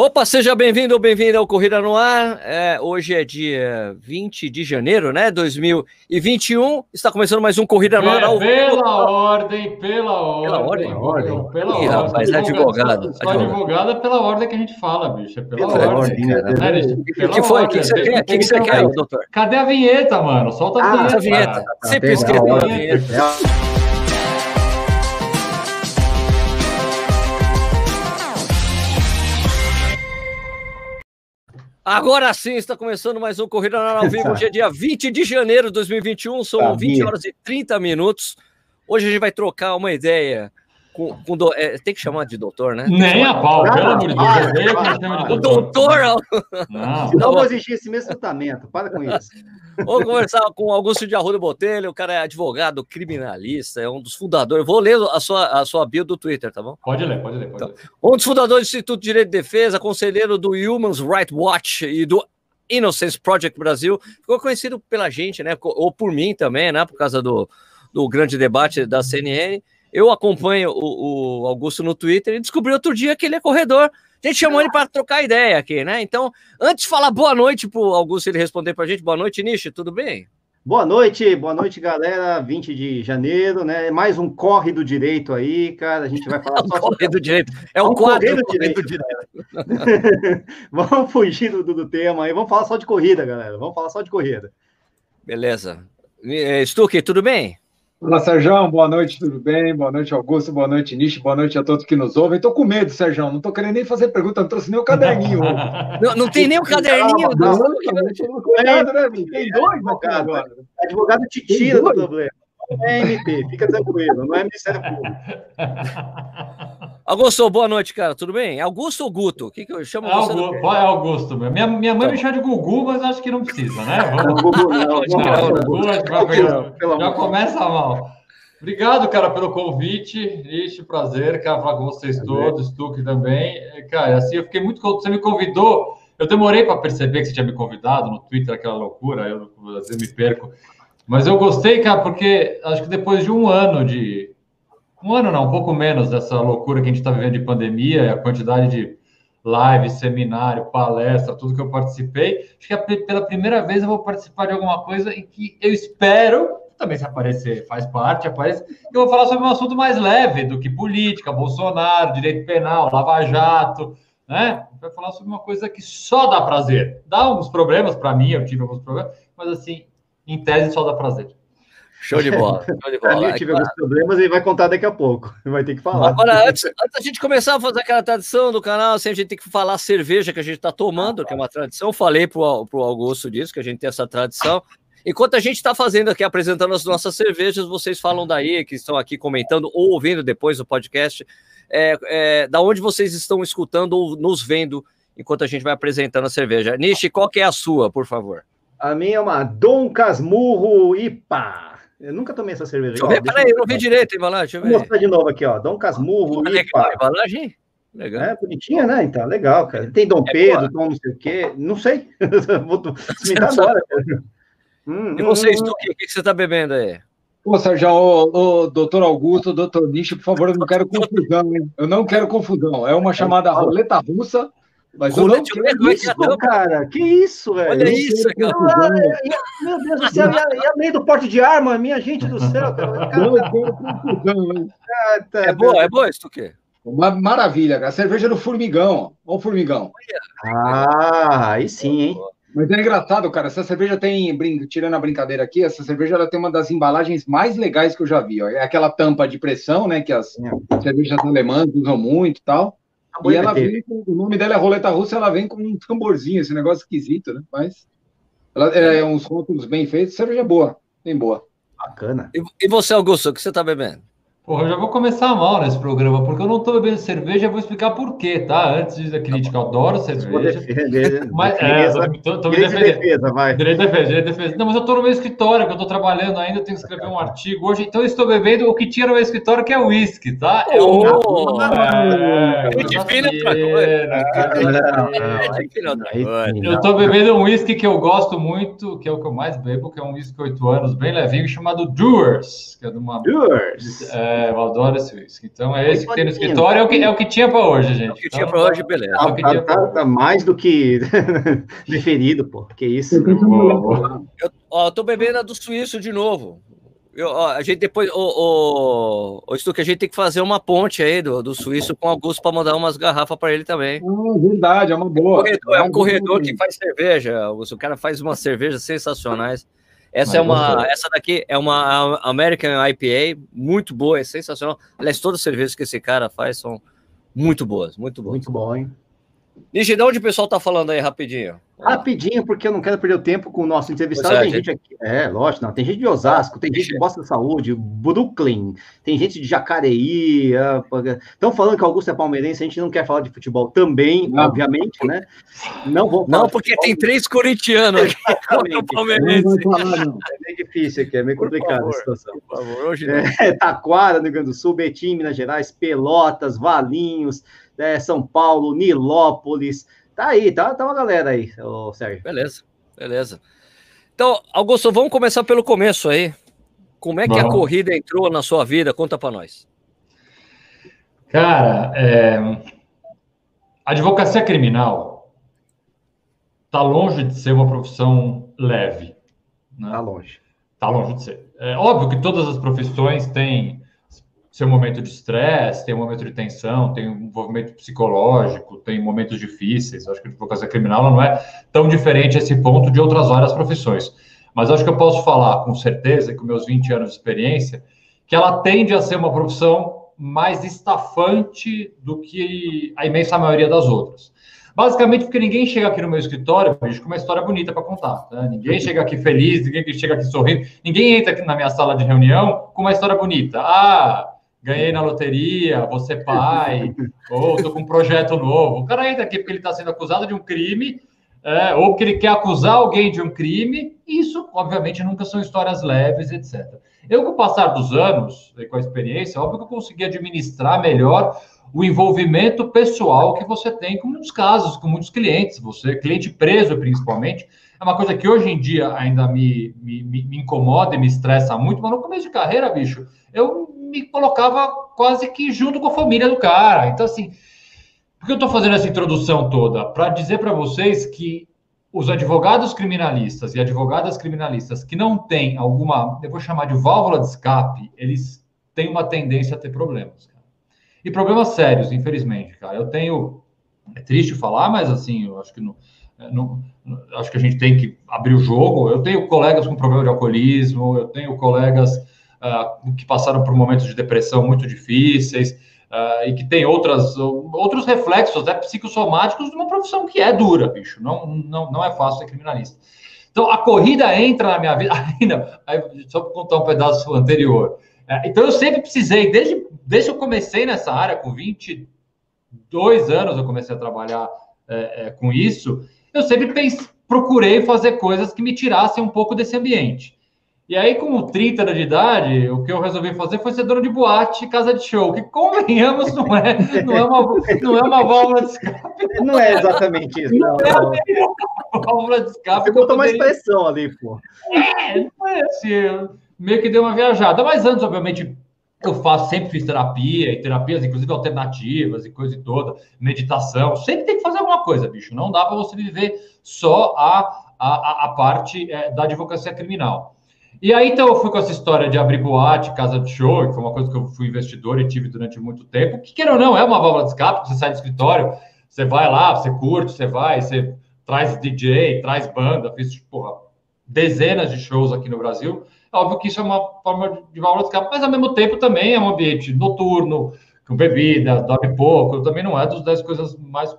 Opa, seja bem-vindo ou bem-vinda ao Corrida no Ar. É, hoje é dia 20 de janeiro, né? 2021. Está começando mais um Corrida no Ar. Ao... Pela ordem, pela ordem. Pela ordem? ordem. Pela Ih, ordem. rapaz, é advogado. Só advogado é pela ordem que a gente fala, bicho. É pela, pela ordem. ordem O que foi? O que você quer? O que você quer, doutor? Cadê a vinheta, mano? Solta a vinheta. Ah, a vinheta. Sempre esqueceu a vinheta. Agora sim, está começando mais um Corrida ao Vivo. Hoje é dia 20 de janeiro de 2021, são tá 20 horas e 30 minutos. Hoje a gente vai trocar uma ideia com, com do, é, tem que chamar de doutor, né? Nem a pau, pelo amor de Deus. O doutor. Não, não vou exigir esse mesmo tratamento, para com isso. Vou conversar com Augusto de Arruda Botelho, o cara é advogado, criminalista, é um dos fundadores. Vou ler a sua, a sua bio do Twitter, tá bom? Pode ler, pode ler. Pode então, ler. Um dos fundadores do Instituto de Direito de Defesa, conselheiro do Human Rights Watch e do Innocence Project Brasil. Ficou conhecido pela gente, né? Ou por mim também, né? Por causa do, do grande debate da CNN. Eu acompanho o, o Augusto no Twitter e descobri outro dia que ele é corredor. A gente chamou ele para trocar ideia aqui, né? Então, antes de falar boa noite para o Augusto ele responder para a gente, boa noite, Nishi, tudo bem? Boa noite, boa noite, galera. 20 de janeiro, né? Mais um corre do direito aí, cara. A gente vai falar só corre sobre... do direito. É o quadro do direito. direito. vamos fugir do, do tema aí. Vamos falar só de corrida, galera. Vamos falar só de corrida. Beleza. Eh, Stuque, tudo bem? Olá, Sérgio, boa noite, tudo bem? Boa noite, Augusto, boa noite, Nishi, boa noite a todos que nos ouvem. Estou com medo, Sérgio, não estou querendo nem fazer pergunta, não trouxe nem o caderninho. não, não tem nem o caderninho. Não, não, não, cuidado, né, Tem dois advogado. Advogado te tira do problema. Não é MP, fica tranquilo, não é Ministério Público. Augusto, boa noite, cara. Tudo bem? Augusto ou Guto? O que, que eu chamo é você? Augusto, é Augusto. Minha, minha mãe tá. me chama de Gugu, mas acho que não precisa, né? Vamos... Gugu, não, já começa mal. Obrigado, cara, pelo convite. Ixi, prazer, cara, falar com vocês todos, Stuck também. Cara, assim, eu fiquei muito. Você me convidou. Eu demorei para perceber que você tinha me convidado no Twitter, aquela loucura, eu às vezes me perco. Mas eu gostei, cara, porque acho que depois de um ano de um ano não, um pouco menos dessa loucura que a gente está vivendo de pandemia, a quantidade de live, seminário, palestra, tudo que eu participei. Acho que pela primeira vez eu vou participar de alguma coisa em que eu espero, também se aparecer, faz parte, aparece, eu vou falar sobre um assunto mais leve do que política, Bolsonaro, direito penal, Lava Jato, né? Vai falar sobre uma coisa que só dá prazer. Dá alguns problemas para mim, eu tive alguns problemas, mas assim, em tese só dá prazer. Show de bola. Show de bola. Eu tive alguns problemas e vai contar daqui a pouco. Vai ter que falar. Agora, antes, antes da gente começar a fazer aquela tradição do canal, assim, a gente tem que falar a cerveja que a gente está tomando, que é uma tradição. Falei para o Augusto disso, que a gente tem essa tradição. Enquanto a gente está fazendo aqui, apresentando as nossas cervejas, vocês falam daí, que estão aqui comentando ou ouvindo depois o podcast, é, é, da onde vocês estão escutando ou nos vendo enquanto a gente vai apresentando a cerveja. Nishi, qual que é a sua, por favor? A minha é uma Dom Casmurro IPA. Eu nunca tomei essa cerveja. Deixa eu ver, peraí, eu não vi direito a embalagem. Vou mostrar de novo aqui, ó. Dom Casmurro. Ah, legal, a embalagem? Legal. É, bonitinha, né? Então, legal, cara. Tem Dom é Pedro, Dom não sei o quê. Não sei. Vou experimentar agora. Hum, e você, hum, hum. o que, que você está bebendo aí? Pô, Sérgio, o, o doutor Augusto, doutor Nishi, por favor, eu não quero confusão, hein? Eu não quero confusão. É uma chamada roleta russa mas eu não quero isso, cara. Que isso, velho? Olha isso, cara. Ah, meu Deus do céu, e a, e a lei do porte de arma, minha gente do céu, cara. Ah, tá, é boa, é boa isso o quê? Uma maravilha, cara. Cerveja do formigão, ó. o formigão. Ah, aí sim, hein? Mas é engraçado, cara. Essa cerveja tem, tirando a brincadeira aqui, essa cerveja ela tem uma das embalagens mais legais que eu já vi. Ó. É aquela tampa de pressão, né? Que as é. cervejas alemãs usam muito e tal. E ela vem com, o nome dela é Roleta Russa, ela vem com um tamborzinho, esse negócio esquisito, né? Mas ela é uns rótulos bem feitos, cerveja boa, bem boa. Bacana. E, e você, Augusto, o que você está bebendo? Porra, eu já vou começar mal nesse programa, porque eu não tô bebendo cerveja, eu vou explicar por quê, tá? Antes da crítica, eu adoro cerveja. Defender, mas, é, tô, tô me defendendo. Defesa, vai. Direito de defesa, direito de defesa. Não, mas eu tô no meu escritório, que eu tô trabalhando ainda, eu tenho que escrever um artigo hoje, então eu estou bebendo o que tinha no meu escritório, que é o uísque, tá? É o... Oh, é, Eu tô bebendo um uísque que eu gosto muito, que é o que eu mais bebo, que é um uísque 8 anos, bem levinho, chamado Doers, que é de uma... Doers! É, É, eu adoro esse uísque. Então é esse que tem no escritório, é o que, é o que tinha para hoje, gente. É o que tinha para hoje, beleza. Tá, tá, tá, tá, mais do que preferido, pô. Que isso. Eu, ó, eu tô bebendo a do suíço de novo. Eu, ó, a gente depois, o, o, o que a gente tem que fazer uma ponte aí do, do suíço com o Augusto para mandar umas garrafas para ele também. Ah, verdade, é uma boa. Corredor, é um corredor que faz cerveja, Augusto. O cara faz umas cervejas sensacionais. Essa é uma, essa daqui é uma American IPA, muito boa, é sensacional. Aliás, todas as cervejas que esse cara faz são muito boas, muito boas. Muito bom, hein? Nishi, de onde o pessoal tá falando aí rapidinho? Rapidinho, porque eu não quero perder o tempo com o nosso entrevistado. É, tem gente aqui. É, lógico, não. Tem gente de Osasco, tem gente de Bosta Saúde, Brooklyn, tem gente de Jacareí. Estão falando que Augusto é palmeirense, a gente não quer falar de futebol também, não. obviamente, né? Não vou Não, porque tem três corintianos aqui palmeirense. É meio difícil aqui, é meio complicado a situação. Por favor, hoje não. É, Taquara, no Rio Grande do Sul, Betim, Minas Gerais, Pelotas, Valinhos, é, São Paulo, Nilópolis. Tá aí, tá, tá uma galera aí, ô Sérgio. Beleza, beleza. Então, Augusto, vamos começar pelo começo aí. Como é que a corrida entrou na sua vida? Conta para nós. Cara, é... a advocacia criminal tá longe de ser uma profissão leve. Né? Tá longe. Tá longe de ser. É óbvio que todas as profissões têm seu momento de estresse, tem um momento de tensão, tem um envolvimento psicológico, tem momentos difíceis. Acho que a advocacia criminal não é tão diferente a esse ponto de outras várias profissões. Mas acho que eu posso falar com certeza, com meus 20 anos de experiência, que ela tende a ser uma profissão mais estafante do que a imensa maioria das outras. Basicamente porque ninguém chega aqui no meu escritório bicho, com uma história bonita para contar. Né? Ninguém chega aqui feliz, ninguém chega aqui sorrindo, ninguém entra aqui na minha sala de reunião com uma história bonita. Ah, ganhei na loteria, vou ser pai, ou estou com um projeto novo. O cara entra aqui porque ele está sendo acusado de um crime, é, ou porque ele quer acusar alguém de um crime. Isso, obviamente, nunca são histórias leves, etc. Eu, com o passar dos anos, com a experiência, óbvio que eu consegui administrar melhor o envolvimento pessoal que você tem com muitos casos, com muitos clientes, você, cliente preso principalmente, é uma coisa que hoje em dia ainda me, me, me incomoda e me estressa muito, mas no começo de carreira, bicho, eu me colocava quase que junto com a família do cara. Então, assim, por que eu estou fazendo essa introdução toda? Para dizer para vocês que os advogados criminalistas e advogadas criminalistas que não têm alguma, eu vou chamar de válvula de escape, eles têm uma tendência a ter problemas. E problemas sérios, infelizmente, cara. Eu tenho, é triste falar, mas assim, eu acho que não, não, acho que a gente tem que abrir o jogo. Eu tenho colegas com problema de alcoolismo, eu tenho colegas uh, que passaram por momentos de depressão muito difíceis uh, e que tem outras, outros reflexos até psicossomáticos de uma profissão que é dura, bicho. Não, não, não é fácil ser criminalista. Então, a corrida entra na minha vida. Ainda, só para contar um pedaço anterior. É, então, eu sempre precisei, desde, desde que eu comecei nessa área, com 22 anos, eu comecei a trabalhar é, é, com isso, eu sempre pense, procurei fazer coisas que me tirassem um pouco desse ambiente. E aí, com 30 anos de idade, o que eu resolvi fazer foi ser dono de boate casa de show, que convenhamos, não é, não é, uma, não é uma válvula de escape. Não é exatamente isso. Não, não é uma válvula de escape. Você botou poderia... mais pressão ali, pô. É, não é assim, meio que deu uma viajada. Mas antes, obviamente, eu faço, sempre fiz terapia, e terapias, inclusive alternativas e coisa e toda, meditação. Sempre tem que fazer alguma coisa, bicho. Não dá para você viver só a, a, a parte é, da advocacia criminal. E aí, então, eu fui com essa história de abrir boate, casa de show, que foi uma coisa que eu fui investidor e tive durante muito tempo, que, queira ou não, é uma válvula de escape, você sai do escritório, você vai lá, você curte, você vai, você traz DJ, traz banda, fiz, porra, dezenas de shows aqui no Brasil. É óbvio que isso é uma forma de válvula de escape, mas ao mesmo tempo também é um ambiente noturno, com bebida, dorme pouco, também não é das 10 coisas mais...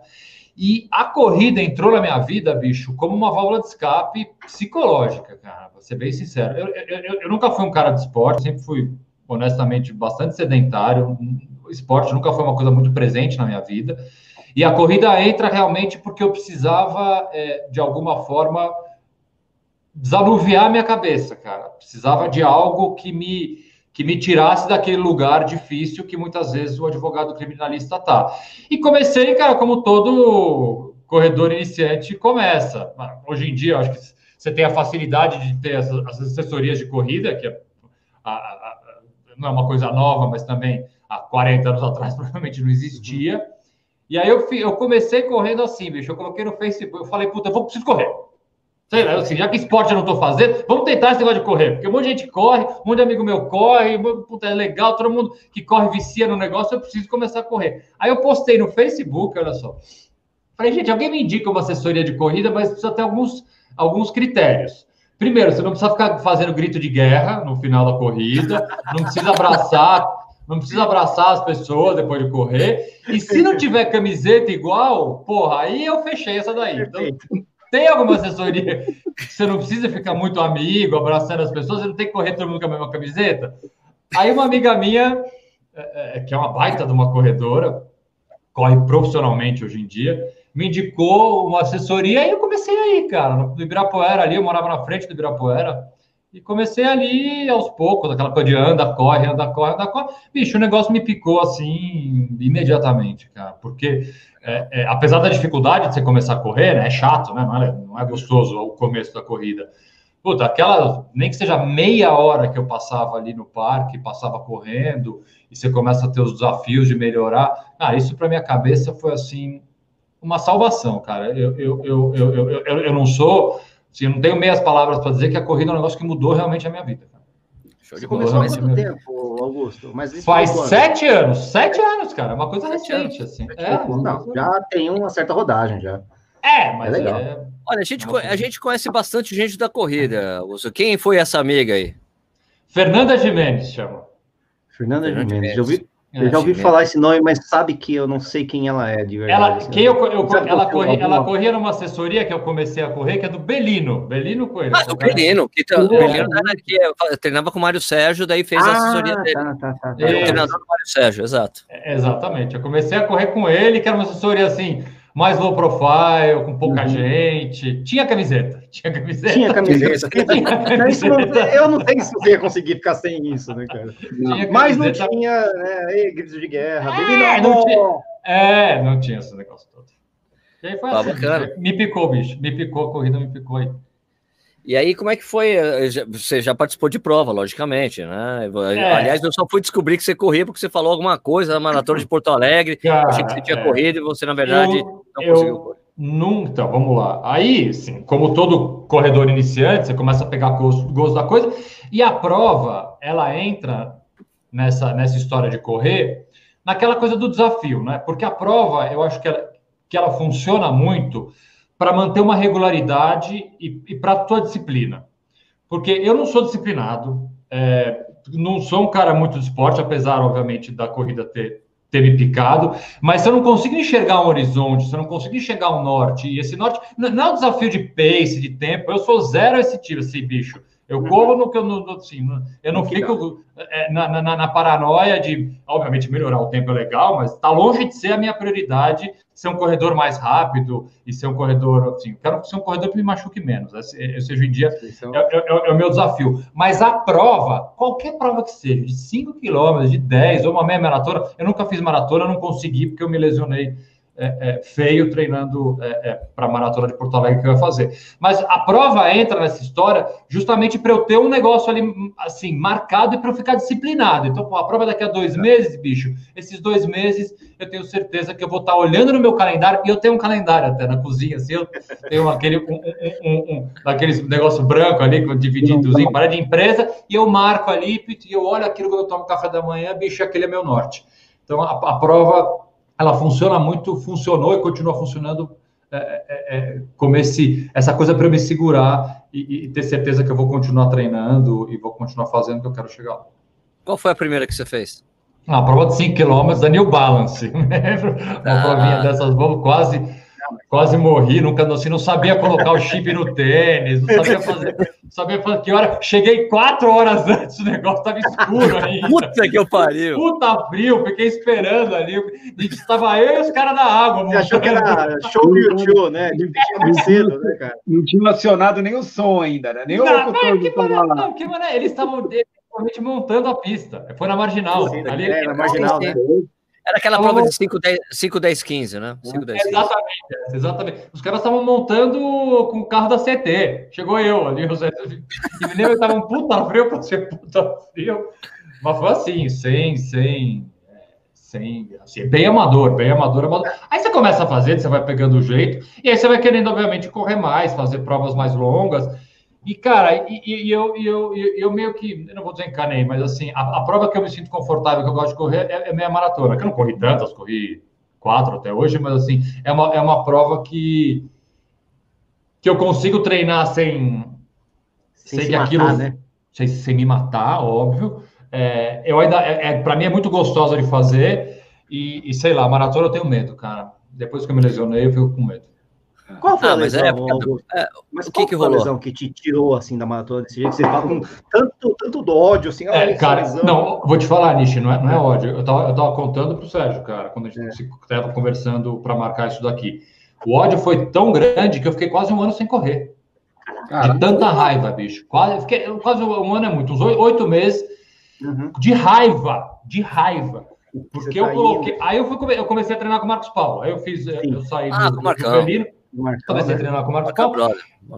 E a corrida entrou na minha vida, bicho, como uma válvula de escape psicológica, cara. Vou ser bem sincero. Eu, eu, eu nunca fui um cara de esporte, sempre fui, honestamente, bastante sedentário. Esporte nunca foi uma coisa muito presente na minha vida. E a corrida entra realmente porque eu precisava, é, de alguma forma, desanuviar minha cabeça, cara. Precisava de algo que me que me tirasse daquele lugar difícil que muitas vezes o advogado criminalista tá. E comecei, cara, como todo corredor iniciante começa. Hoje em dia, acho que você tem a facilidade de ter as, assessorias de corrida, que é a, a, a, não é uma coisa nova, mas também há 40 anos atrás provavelmente não existia. E aí eu, eu comecei correndo assim, bicho. Eu coloquei no Facebook, eu falei, puta, eu vou preciso correr. Sei lá, assim, já que esporte eu não estou fazendo, vamos tentar esse negócio de correr. Porque um monte de gente corre, um monte de amigo meu corre, puta, é legal, todo mundo que corre vicia no negócio, eu preciso começar a correr. Aí eu postei no Facebook, olha só. Falei, gente, alguém me indica uma assessoria de corrida, mas precisa ter alguns, alguns critérios. Primeiro, você não precisa ficar fazendo grito de guerra no final da corrida, não precisa abraçar, não precisa abraçar as pessoas depois de correr. E se não tiver camiseta igual, porra, aí eu fechei essa daí. Então, tem alguma assessoria que você não precisa ficar muito amigo, abraçando as pessoas, você não tem que correr todo mundo com a mesma camiseta? Aí uma amiga minha, é, é, que é uma baita de uma corredora, corre profissionalmente hoje em dia, me indicou uma assessoria e eu comecei aí, cara, no Ibirapuera ali, eu morava na frente do Ibirapuera, e comecei ali aos poucos, aquela coisa de anda, corre, anda, corre, anda, corre. Bicho, o negócio me picou assim imediatamente, cara, porque é, é, apesar da dificuldade de você começar a correr, né, é chato, né, não é, não é gostoso o começo da corrida. Puta, aquela, nem que seja meia hora que eu passava ali no parque, passava correndo, e você começa a ter os desafios de melhorar. Ah, isso para minha cabeça foi assim, uma salvação, cara. Eu, eu, eu, eu, eu, eu, eu não sou, assim, eu não tenho meias palavras para dizer que a corrida é um negócio que mudou realmente a minha vida. Cara. Show de Começou há quanto tempo, Augusto? Mas Faz sete anos, sete anos, cara, é uma coisa sete recente, anos. assim. É, não, já tem uma certa rodagem já. É, mas é legal. É... Olha, a gente, a gente conhece bastante gente da corrida, Augusto. Quem foi essa amiga aí? Fernanda Jimenez chama. Fernanda Jimenez. Eu vi, eu já ouvi falar esse nome, mas sabe que eu não sei quem ela é de verdade. Ela, quem eu, eu, ela, corri, ela corria numa assessoria que eu comecei a correr, que é do Belino. Belino Coelho. Ah, do Belino. Que, tá, Belino que treinava com o Mário Sérgio, daí fez ah, a assessoria dele. Tá, tá, tá, tá. É, treinador do Mário Sérgio, exato. É, exatamente. Eu comecei a correr com ele, que era uma assessoria assim mais low profile, com pouca uhum. gente. Tinha camiseta. Tinha camiseta. Tinha camiseta. Tinha camiseta. Não, eu não sei se você ia conseguir ficar sem isso, né, cara? Não. Mas não tinha né, gritos de guerra. É, não, tinha, é, não tinha esse negócio todo. E aí foi ah, assim, bacana. me picou, bicho. Me picou, a corrida me picou aí. E aí, como é que foi? Eh, você já participou de prova, logicamente, né? É. Aliás, eu só fui descobrir que você corria porque você falou alguma coisa da maratona de Porto Alegre. Cara, eu achei que você tinha é. corrido e você, na verdade, eu, não eu, conseguiu correr. Nunca, então, vamos lá. Aí, sim, como todo corredor iniciante, você começa a pegar gosto, gosto da coisa, e a prova, ela entra nessa, nessa história de correr, naquela coisa do desafio, né? Porque a prova, eu acho que ela, que ela funciona muito para manter uma regularidade e, e para a tua disciplina. Porque eu não sou disciplinado, é, não sou um cara muito de esporte, apesar, obviamente, da corrida ter, ter me picado, mas se eu não consigo enxergar um horizonte, se eu não consigo enxergar um norte, e esse norte não é um desafio de pace, de tempo, eu sou zero esse tiro, esse bicho. Eu corro no que eu não, assim, eu não fico é, na, na, na, paranoia de, obviamente, melhorar o tempo é legal, mas está longe de ser a minha prioridade ser um corredor mais rápido e ser um corredor, assim, quero ser um corredor que me machuque menos. Esse, hoje em dia é, é, é, é, o meu desafio. Mas a prova, qualquer prova que seja, de 5 quilômetros, de 10 ou uma meia maratona, eu nunca fiz maratona, não consegui porque eu me lesionei é, é, feio treinando é, é para a maratona de Porto Alegre que eu ia fazer. Mas a prova entra nessa história justamente para eu ter um negócio ali assim marcado e para eu ficar disciplinado. Então, pô, a prova é daqui a dois meses, bicho. Esses dois meses eu tenho certeza que eu vou estar olhando no meu calendário e eu tenho um calendário até na cozinha, assim, eu tenho aquele um, um, um, um negócio branco ali divididozinho para de empresa e eu marco ali e eu olho aquilo quando eu tomo café da manhã, bicho, aquele é meu norte. Então a, a prova ela funciona muito, funcionou e continua funcionando é, é, é como esse, essa coisa para eu me segurar e, e, ter certeza que eu vou continuar treinando e vou continuar fazendo o que eu quero chegar lá. Qual foi a primeira que você fez? Ah, a prova de 5 km da New Balance. Uma ah. provinha dessas, quase quase morri, nunca assim, não sabia colocar o chip no tênis, não sabia fazer, não sabia fazer que hora. Cheguei quatro horas antes, o negócio estava escuro aí. Puta que eu pariu! Puta frio, fiquei esperando ali. E estava eu e os caras da água. Você achou que era show do YouTube, né? De muito cedo, né, cara? Não tinha acionado nem o som ainda, né? Nem não, o locutor não, que mané, não, que mané, eles estavam montando a pista. Foi na marginal. Sim, ali, é, na marginal, né? Era aquela então, prova de 5, 10, 5, 10, 15, né? 5, 10, 15. Exatamente, exatamente. Os caras estavam montando com o carro da CT. Chegou eu ali, o Zé. E me lembro que tava um puta frio, para ser puta frio. Mas foi assim, sem, sem, sem, assim, bem amador, bem amador, amador. Aí você começa a fazer, você vai pegando o jeito, e aí você vai querendo, obviamente, correr mais, fazer provas mais longas. E, cara, e, e eu, e eu, e eu meio que, eu não vou dizer encanei, mas assim, a, a, prova que eu me sinto confortável, que eu gosto de correr, é, é meia maratona. Que eu não corri tantas, corri quatro até hoje, mas assim, é uma, é uma prova que, que eu consigo treinar sem, sem, sem que aquilo. Matar, né? sem, sem me matar, óbvio. É, eu ainda, é, é para mim é muito gostosa de fazer e, e, sei lá, maratona eu tenho medo, cara. Depois que eu me lesionei, eu fico com medo. Qual foi ah, a lesão? É, porque, é, mas o que, que rolou? a lesão que te tirou assim da maratona desse jeito? Você fala com tanto, tanto do ódio assim. É, cara, lesão. não, vou te falar, Nishi, não é, não é ódio. Eu tava, eu tava contando pro Sérgio, cara, quando a gente estava é. conversando para marcar isso daqui. O ódio foi tão grande que eu fiquei quase um ano sem correr. Caramba. De tanta raiva, bicho. Quase, fiquei, quase um ano é muito, uns oito meses uhum. de raiva, de raiva. Porque eu tá coloquei. Aí eu, fui, eu comecei a treinar com o Marcos Paulo. Aí eu fiz, Sim. eu saí ah, do, do Comecei a né? treinar com o Marcos Paulo.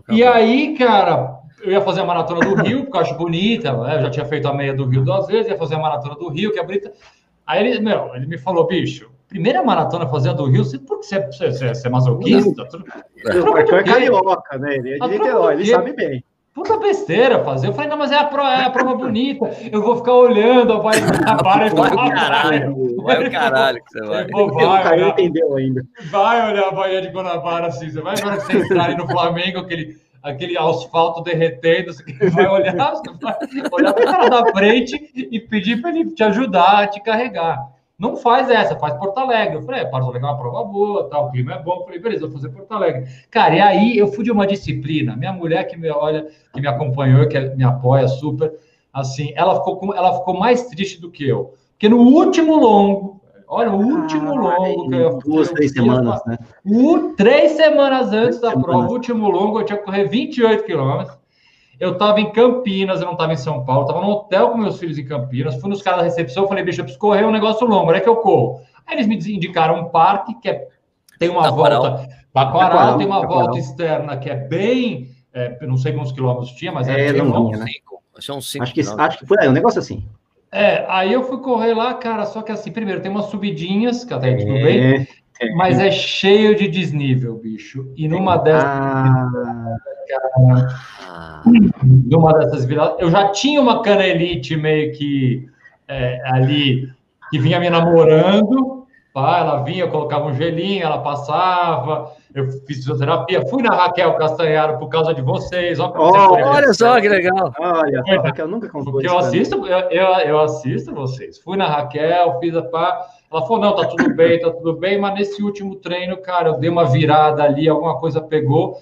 E aí, cara, eu ia fazer a maratona do Rio, porque eu acho bonita, né? eu já tinha feito a meia do Rio duas vezes, ia fazer a maratona do Rio, que é bonita. Aí ele, meu, ele me falou, bicho, primeira maratona fazer a do Rio, você, por que você, você, você, é masoquista? O Marcão é carioca, né? Ele é de Niterói, ele sabe bem. Puta besteira fazer. Eu falei, não, mas é a, pro, é a prova bonita. Eu vou ficar olhando a vai Vai o caralho. Vai o caralho que você vai. Pô, vai, Caio entendeu ainda. Vai olhar a Bahia de Guanabara assim. Você vai ver você entrar aí no Flamengo, aquele, aquele asfalto derretendo. Você vai olhar, você vai olhar para o cara da frente e pedir para ele te ajudar a te carregar. Não faz essa, faz Porto Alegre. Eu falei, é, Porto Alegre é uma prova boa, tal, o clima é bom. Eu falei, beleza, vou fazer Porto Alegre. Cara, e aí eu fui de uma disciplina. Minha mulher que me olha, que me acompanhou, que me apoia super, assim, ela ficou, com, ela ficou mais triste do que eu. Porque no último longo, olha, o último ah, longo que eu Duas, eu, três semanas, né? O, três semanas antes três da semanas. prova, o último longo, eu tinha que correr 28 quilômetros. Eu estava em Campinas, eu não estava em São Paulo, estava no hotel com meus filhos em Campinas, fui nos caras da recepção, falei, bicho, eu preciso correr um negócio longo, é que eu corro. Aí eles me indicaram um parque que é, tem uma volta. Bacoral tem uma volta externa que é bem. É, não sei quantos quilômetros tinha, mas é, é longinha, né? Acho, acho, que, acho que foi aí, um negócio assim. É, aí eu fui correr lá, cara, só que assim, primeiro tem umas subidinhas, que até aí tudo bem, é, é. mas é cheio de desnível, bicho. E numa dessas. Ah. Cara, numa dessas viradas. Eu já tinha uma canelite meio que é, ali, que vinha me namorando. Pá, ela vinha, eu colocava um gelinho, ela passava. Eu fiz fisioterapia, fui na Raquel Castanharo por causa de vocês. Ó, oh, olha só que legal. Olha, a Raquel nunca contou eu assisto, eu, eu, eu, assisto vocês. Fui na Raquel, fiz a pá. Ela falou: não, tá tudo bem, tá tudo bem, mas nesse último treino, cara, eu dei uma virada ali, alguma coisa pegou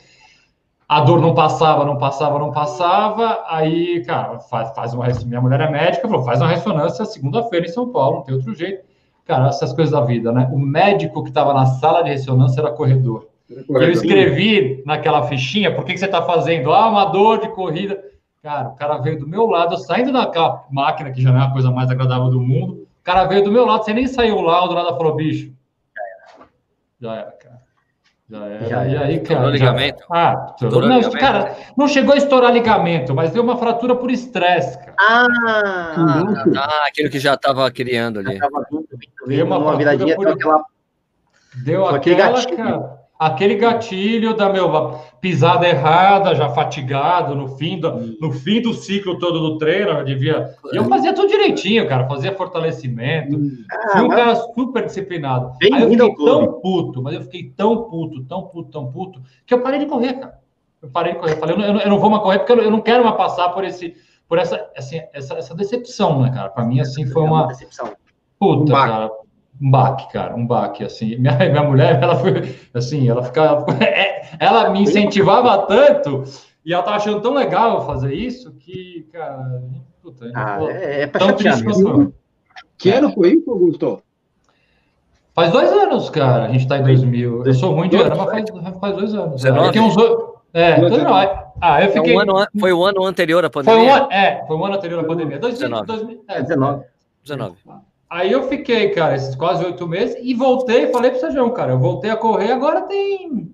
a dor não passava, não passava, não passava. Aí, cara, faz, faz uma minha mulher é médica, falou, faz uma ressonância segunda-feira em São Paulo, não tem outro jeito. Cara, essas coisas da vida, né? O médico que estava na sala de ressonância era corredor. Era eu escrevi naquela fichinha, por que, que você está fazendo? Ah, uma dor de corrida. Cara, o cara veio do meu lado, saindo daquela máquina que já não é a coisa mais agradável do mundo. O cara veio do meu lado, você nem saiu lá, o do nada falou, bicho. Já era, cara. Já era. Já aí, cara. Estourou ligamento? Ah, estourou não, ligamento. cara, não chegou a estourar ligamento, mas deu uma fratura por estresse, cara. Ah, ah, ah aquilo que já estava criando ali. Já tava deu uma, uma viradinha, por... aquela... Deu aquela, cara aquele gatilho da meu pisada errada, já fatigado no fim do, no fim do ciclo todo do treino, eu devia. E eu fazia tudo direitinho, cara, fazia fortalecimento. Ah, fui um cara super disciplinado. Aí eu fiquei tão puto, mas eu fiquei tão puto, tão puto, tão puto, que eu parei de correr, cara. Eu parei de correr. Eu falei, eu não, eu não vou mais correr porque eu não quero mais passar por esse por essa, assim, essa, essa decepção, né, cara? Para mim, assim, foi uma. Decepção. Puta, cara um baque, cara, um baque, assim. Minha, minha mulher, ela foi, assim, ela ficava, é, ela me incentivava tanto e ela tava achando tão legal fazer isso que, cara, puta, ah, é, é pra chatear mesmo. Que ano foi isso, Augusto? Faz dois anos, cara, a gente tá em 2000. Eu sou muito ano, mas faz, faz dois anos. Tem uns... É, não, ah, eu fiquei... É um ano, foi o ano anterior à pandemia? Foi um, é, foi o ano anterior à pandemia. 2019. 2000, é, 19. 19. Aí eu fiquei, cara, esses quase oito meses e voltei. Falei para o Sérgio, cara, eu voltei a correr agora tem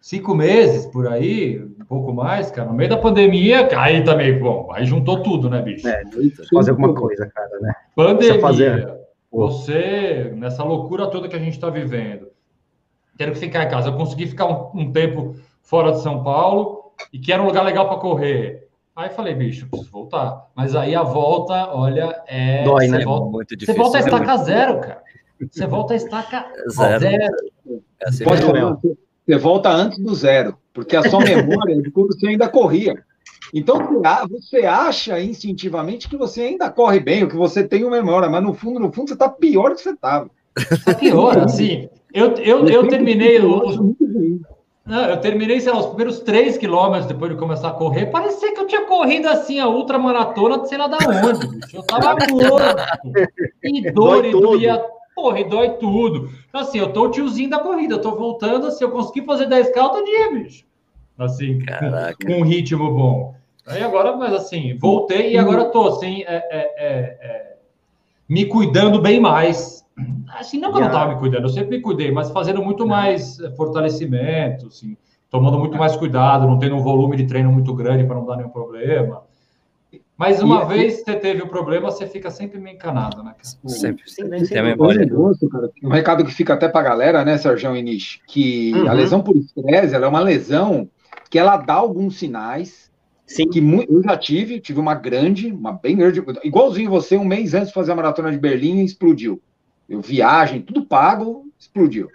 cinco meses por aí, pouco mais, cara. No meio da pandemia, aí também, bom, aí juntou tudo, né, bicho? É, fazer alguma coisa, cara, né? Pandemia, fazer... você, nessa loucura toda que a gente está vivendo, tendo que ficar em casa. Eu consegui ficar um, um tempo fora de São Paulo e que era um lugar legal para correr. Aí falei, bicho, preciso voltar. Mas aí a volta, olha, é. Dói, né? Volta, Muito difícil. Você volta a estaca zero, cara. Você volta a estaca zero. zero. É assim você volta antes do zero, porque a sua memória é de quando você ainda corria. Então você acha instintivamente que você ainda corre bem, ou que você tem uma memória, mas no fundo, no fundo, você está pior do que você estava. Está pior, assim. Eu, eu, eu terminei os, não, eu terminei, sei lá, os primeiros três quilômetros depois de começar a correr. Parecia que eu tinha corrido assim a ultramaratona, sei lá da onde, bicho. Eu tava morto. E dor, e doía. Porra, e dói tudo. Então, assim, eu tô o tiozinho da corrida, eu tô voltando, assim, eu consegui fazer 10k todo dia, bicho. Assim, com, com um ritmo bom. Aí agora, mas assim, voltei e agora tô, assim, é, é, é, é me cuidando bem mais Assim, não que eu não estava me cuidando, eu sempre me cuidei, mas fazendo muito mais eh, fortalecimento, assim, tomando muito mais cuidado, não tendo um volume de treino muito grande para não dar nenhum problema. Mas uma e, vez que você teve o problema, você fica sempre meio encanado, né? Sempre, sempre. Tem a memória. Um recado que fica até para a galera, né, Sérgio Inish, que uhum. a lesão por estresse, ela é uma lesão que ela dá alguns sinais Sim. que eu já tive, tive uma grande, uma bem grande, igualzinho você, um mês antes de fazer a maratona de Berlim, explodiu eu viagem, tudo pago, explodiu.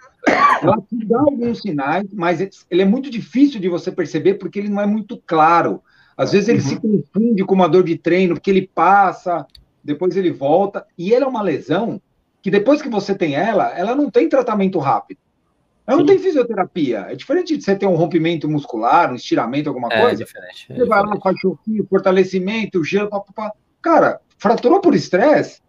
Ela te dá alguns sinais, mas ele é muito difícil de você perceber porque ele não é muito claro. Às vezes ele uhum. se confunde com uma dor de treino, porque ele passa, depois ele volta, e ela é uma lesão que depois que você tem ela, ela não tem tratamento rápido. Ela não tem fisioterapia. É diferente de você ter um rompimento muscular, um estiramento, alguma é, coisa. Diferente, é você vai lá, faz choquinho, fortalecimento, gelo, papapá. Cara, fraturou por estresse,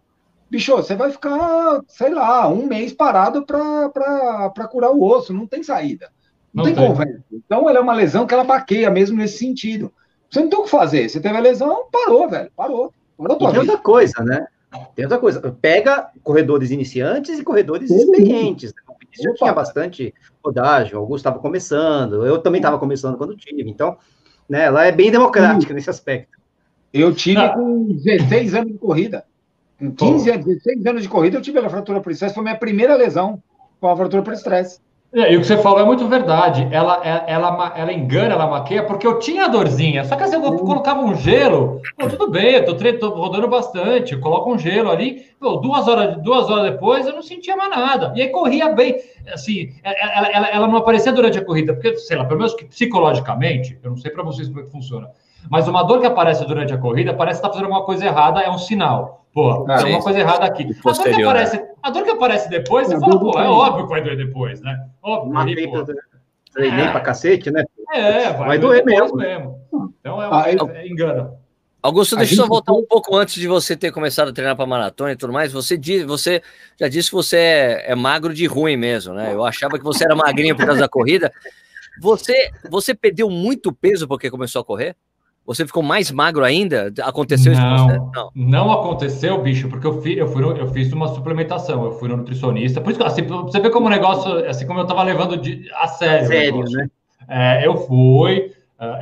bicho, você vai ficar, sei lá, um mês parado para curar o osso, não tem saída. Não, não tem, tem conversa. Então, ela é uma lesão que ela baqueia mesmo nesse sentido. Você não tem o que fazer. Você teve a lesão, parou, velho. Parou. Parou e tem outra coisa, né? Tem outra coisa. Pega corredores iniciantes e corredores experientes. Né? Já tinha bastante rodagem. O Augusto estava começando. Eu também estava começando quando tive. Então, né, ela é bem democrática nesse aspecto. Eu tive ah. com 16 anos de corrida. Com 15 a 16 anos de corrida, eu tive a fratura por estresse. Foi minha primeira lesão com a fratura por estresse. É, e o que você falou é muito verdade. Ela, ela, é, ela, ela engana, ela maqueia, porque eu tinha dorzinha. Só que assim, eu colocava um gelo, pô, tudo bem, eu tô, tô, rodando bastante, eu coloco um gelo ali, pô, duas, horas, duas horas depois eu não sentia mais nada. E aí corria bem. Assim, ela, ela, ela não aparecia durante a corrida, porque, sei lá, pelo menos que psicologicamente, eu não sei para vocês como é que funciona, mas uma dor que aparece durante a corrida parece que está fazendo alguma coisa errada, é um sinal. Pô, ah, tem uma coisa errada aqui. A dor, que aparece, né? a dor que aparece depois, você fala, pô, é óbvio que vai doer depois, né? Óbvio. Matei pô. Treinei é. pra cacete, né? É, vai, vai doer mesmo. mesmo. Então é, ah, é, é engano. Augusto, deixa eu só voltar um pouco antes de você ter começado a treinar para maratona e tudo mais. Você, diz, você já disse que você é, é, magro de ruim mesmo, né? Eu achava que você era magrinho por causa da corrida. Você, você perdeu muito peso porque começou a correr? Você ficou mais magro ainda? Aconteceu não, isso? Não, não aconteceu, bicho, porque eu, fi, eu, fui, eu fiz uma suplementação, eu fui no nutricionista. Por isso que assim, você vê como o negócio, assim como eu tava levando de, a sério. Sério, né? É, eu fui,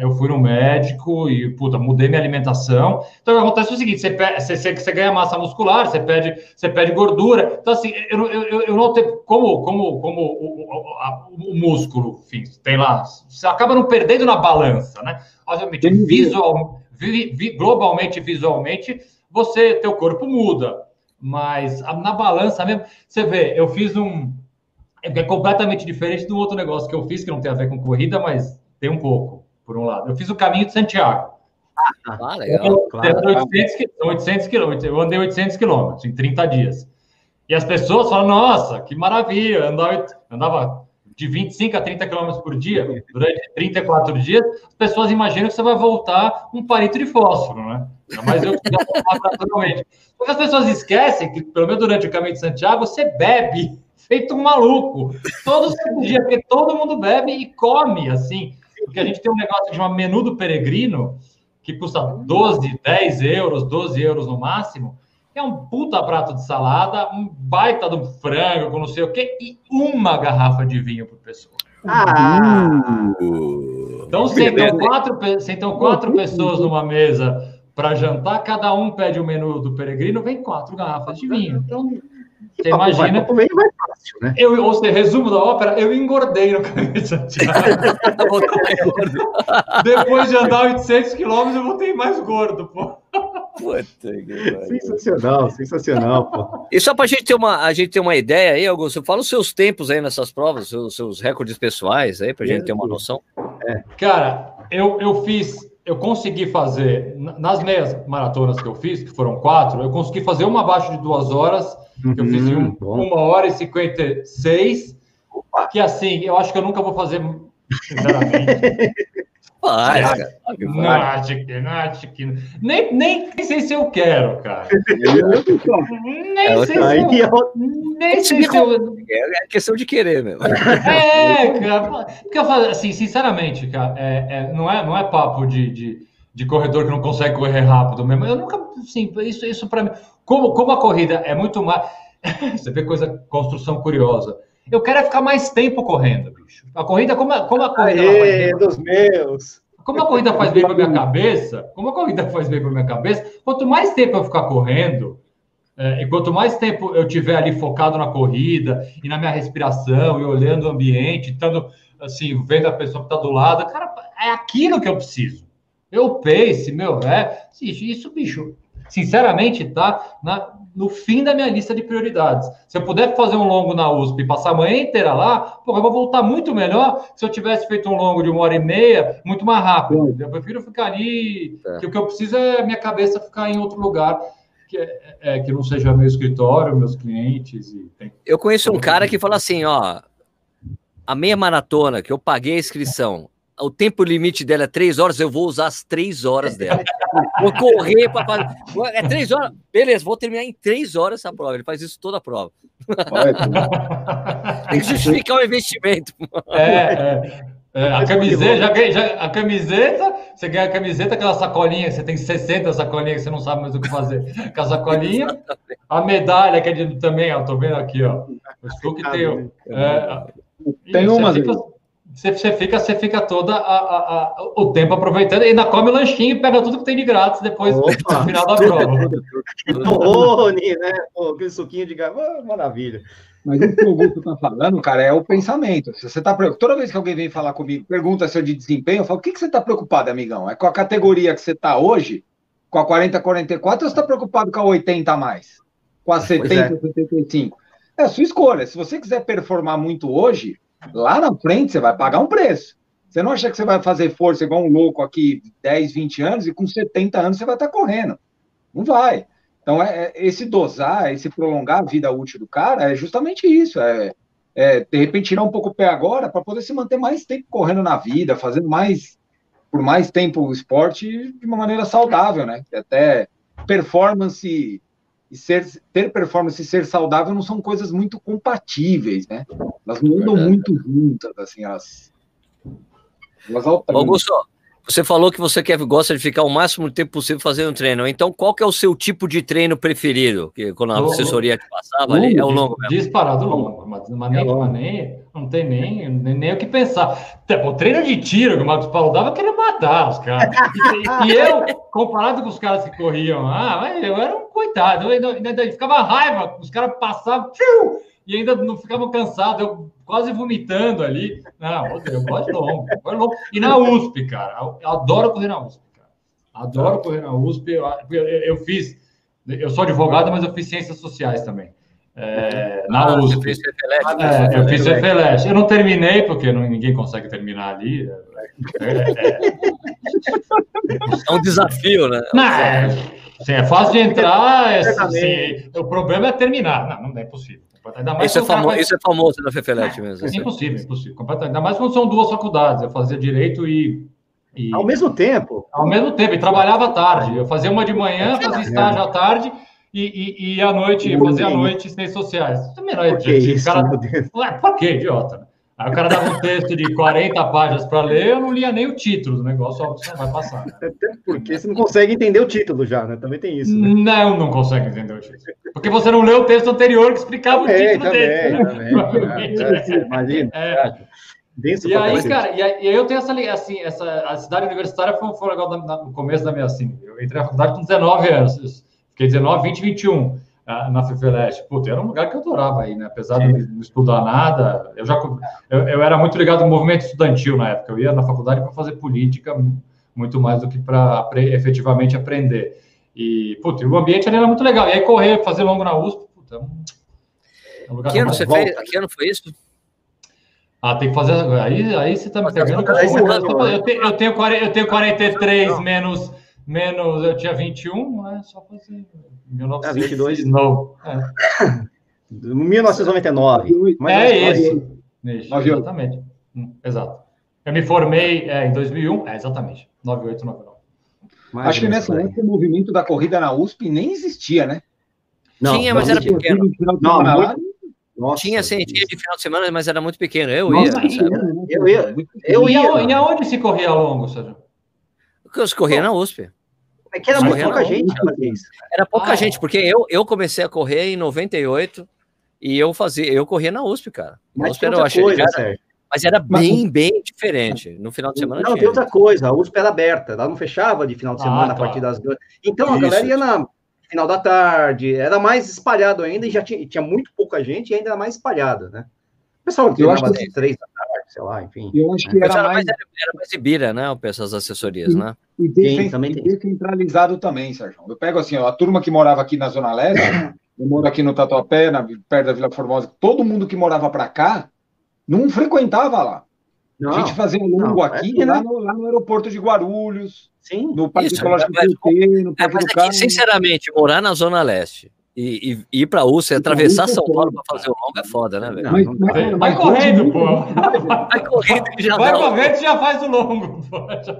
eu fui no médico e, puta, mudei minha alimentação. Então, acontece o seguinte: você, perde, você, você, ganha massa muscular, você perde, você perde gordura. Então, assim, eu, eu, eu não tenho. Como, como, como o, o, o músculo, enfim, tem lá. Você acaba não perdendo na balança, né? Obviamente, visual, vi, vi, globalmente, visualmente, você, teu corpo muda. Mas na balança mesmo, você vê, eu fiz um. É completamente diferente do outro negócio que eu fiz, que não tem a ver com corrida, mas tem um pouco por um lado. Eu fiz o caminho de Santiago. Ah, legal. Eu, claro. 800, 800 quilômetros. Eu andei 800 quilômetros em 30 dias. E as pessoas falam, nossa, que maravilha, andava, andava de 25 a 30 quilômetros por dia, durante 34 dias, as pessoas imaginam que você vai voltar um palito de fósforo, né? Mas eu naturalmente. Porque as pessoas esquecem que, pelo menos durante o caminho de Santiago, você bebe feito um maluco. Todos os dias, porque todo mundo bebe e come, assim porque a gente tem um negócio de menu do peregrino, que custa 12, 10 euros, 12 euros no máximo, é um puta prato de salada, um baita do frango com não sei o quê, e uma garrafa de vinho por pessoa. Ah! Então, sentam quatro, sentam quatro pessoas numa mesa para jantar, cada um pede o menu do peregrino, vem quatro garrafas de vinho. Então, você imagina. Vai, vai fácil, né? Eu, ou seja, resumo da ópera, eu engordei no caminho de Santiago. Depois de andar 800 quilômetros, eu voltei mais gordo, pô. sensacional, sensacional, pô. E só para a gente ter uma, a gente ter uma ideia aí, Augusto, fala os seus tempos aí nessas provas, seus, seus recordes pessoais aí, para a gente ter uma noção. É. Cara, eu, eu fiz, eu consegui fazer, nas meias maratonas que eu fiz, que foram quatro, eu consegui fazer uma abaixo de duas horas, uhum, eu fiz em um, uma hora e cinquenta e seis, que assim, eu acho que eu nunca vou fazer, sinceramente. Vai, não, acho que não, acho que não. Nem, nem, nem sei se eu quero, cara. nem é, sei se eu, nem sei se eu... É questão de querer mesmo. É, cara. Porque eu falo assim, sinceramente, cara, é, é, não, é, não é papo de, de, de, corredor que não consegue correr rápido mesmo. Eu nunca, assim, isso, isso para mim. Como, como a corrida é muito mais. Você vê coisa, construção curiosa. Eu quero é ficar mais tempo correndo, bicho. A corrida, como a, como a corrida. Aê, dos meus! Como a corrida faz bem para minha cabeça, como a corrida faz bem para minha cabeça, quanto mais tempo eu ficar correndo, é, e quanto mais tempo eu tiver ali focado na corrida e na minha respiração e olhando o ambiente, estando assim, vendo a pessoa que está do lado, cara, é aquilo que eu preciso. Eu pace, meu, é. Isso, bicho, sinceramente, tá na, no fim da minha lista de prioridades. Se eu puder fazer um longo na USP e passar a manhã inteira lá, pô, eu vou voltar muito melhor se eu tivesse feito um longo de uma hora e meia, muito mais rápido. Eu prefiro ficar ali, é. que o que eu preciso é minha cabeça ficar em outro lugar. Que, é, é que não seja meu escritório, meus clientes. E tem... Eu conheço um cara que fala assim, ó, a meia maratona que eu paguei a inscrição, o tempo limite dela é três horas, eu vou usar as três horas dela. Vou correr para fazer. É três horas? Beleza, vou terminar em três horas essa prova. Ele faz isso toda a prova. Tem que justificar o investimento. É, é, é, a camiseta, já, já, a camiseta, você ganha a camiseta, aquela sacolinha, você tem 60 sacolinhas que você não sabe mais o que fazer. Com a sacolinha, a medalha, que é de, também, eu tô vendo aqui, ó. O que tem. É, tem uma. Você, você, fica, você fica todo a, a, a, o tempo aproveitando e ainda come o lanchinho e pega tudo que tem de grátis depois Opa. no final da prova. Rony, né? Pô, aquele suquinho de gás, maravilha. Mas o que o Augusto está falando, cara, é o pensamento. Se você tá toda vez que alguém vem falar comigo, pergunta se eu de desempenho, eu falo: o que, que você está preocupado, amigão? É com a categoria que você está hoje, com a 40, 44, ou você está preocupado com a 80 a mais? Com a 70, é. 75? É a sua escolha. Se você quiser performar muito hoje, Lá na frente você vai pagar um preço. Você não acha que você vai fazer força igual um louco aqui 10, 20 anos e com 70 anos você vai estar correndo. Não vai. Então, é, é, esse dosar, esse prolongar a vida útil do cara é justamente isso. É, é de repente tirar um pouco o pé agora para poder se manter mais tempo correndo na vida, fazendo mais por mais tempo o esporte de uma maneira saudável, né? Até performance e ser, ter performance e ser saudável não são coisas muito compatíveis, né? Elas não andam muito juntas, assim, elas, elas alternam. Augusto, você falou que você quer, gosta de ficar o máximo tempo possível fazendo treino. Então, qual que é o seu tipo de treino preferido? Que quando a assessoria te passava longo, ali, é o longo mesmo. Disparado longo, mas, mas, nem, mas nem, não tem nem, nem, nem, o que pensar. O treino de tiro que o Marcos Paulo dava, queria matar os caras. E, e, eu, comparado com os caras que corriam lá, eu era um coitado. Eu ainda, ainda ficava raiva, os caras passavam, e ainda não ficavam cansados, eu quase vomitando ali. Não, eu gosto de longo, eu longo. E na USP, cara, eu adoro correr na USP, cara. Adoro correr na USP. Eu, eu, eu fiz, eu sou advogado, mas eu fiz ciências sociais também. É, na ah, USP. Fez é, eu fiz CFLET. Eu não terminei, porque não, ninguém consegue terminar ali. É, é, é um desafio, né? Não, é, sim, é fácil de entrar. É, sim, o problema é terminar. Não, não é possível. Ainda mais isso, é famo vai... isso é famoso na FEFELET mesmo. É impossível, impossível. Ainda mais quando são duas faculdades. Eu fazia direito e, e, Ao mesmo tempo? Ao mesmo tempo, e trabalhava à tarde. Eu fazia uma de manhã, fazia estágio à tarde e, e, e à noite, fazia à noite ciências sociais. Também não é por que isso, cara... Ué, por que, idiota? Aí o cara dava um texto de 40 páginas para ler, eu não lia nem o título do negócio, só vai passar. Né? Até porque você não consegue entender o título já, né? Também tem isso. Né? Não, não consegue entender o título. Porque você não leu o texto anterior que explicava o título também, dele. Também, também. É, imagina. É. e aí, cara, e aí, eu tenho essa, assim, essa, a cidade universitária foi, foi legal no começo da minha, assim, eu entrei na faculdade com 19 anos, fiquei 19, 20, 21 na FFLeste. Puta, era um lugar que eu adorava aí, né? Apesar de não estudar nada, eu já eu, eu, era muito ligado ao movimento estudantil na época. Eu ia na faculdade para fazer política muito mais do que para efetivamente aprender. E, puta, o ambiente ali era muito legal. E aí correr, fazer longo na USP, puta, é um que ano você volta. fez? Que ano foi isso? Ah, tem que fazer. Aí, aí você tá me pegando. Eu, eu, tenho, eu, tenho 40, eu tenho 43 menos menos eu tinha 21, é só fazer 1922. Ah, não. É. 1999. é esse. esse exatamente. Hum, exato. Eu me formei é, em 2001, é, exatamente. 9899. Mais Acho que nessa época o movimento da corrida na USP nem existia, né? Não, Tinha, mas era pequeno. Não, não, nossa, tinha sim, tinha de final de semana, mas era muito pequeno. Eu Nossa, ia. Eu ia. Eu ia. E aonde se corria longo, Sérgio? Eu corria na USP. É que era muito pouca gente Era pouca ah, gente, porque eu, eu comecei a correr em 98 e eu fazia, eu corria na USP, cara. Mas USP era, eu achei, coisa, era, mas era bem, bem diferente. No final de semana. Não, tinha. tem outra coisa. A USP era aberta, ela não fechava de final de ah, semana ah, a partir das duas. Então Isso. a galera ia na final da tarde, era mais espalhado ainda e já tinha, tinha muito pouca gente e ainda era mais espalhado, né? O pessoal eu acho que três da tarde, sei lá, enfim. Eu acho que era, era, mais... era, era mais Ibira, né? O pessoal das assessorias, e, né? E, Sim, também descentralizado também, Sérgio. Eu pego assim, ó, a turma que morava aqui na Zona Leste, eu moro aqui no Tatuapé, na, perto da Vila Formosa, todo mundo que morava para cá não frequentava lá. Não, a gente fazia um longo não, aqui, é, lá, no, lá, no, aeroporto de Guarulhos, Sim, no Parque Ecológico do PT, no Parque é, mas do aqui, sinceramente, morar na Zona Leste e, e ir para a USP, atravessar São Paulo para fazer o longo é foda, né, velho? Mas, mas, vai correndo, pô. Vai correndo que já Vai correndo já faz o longo.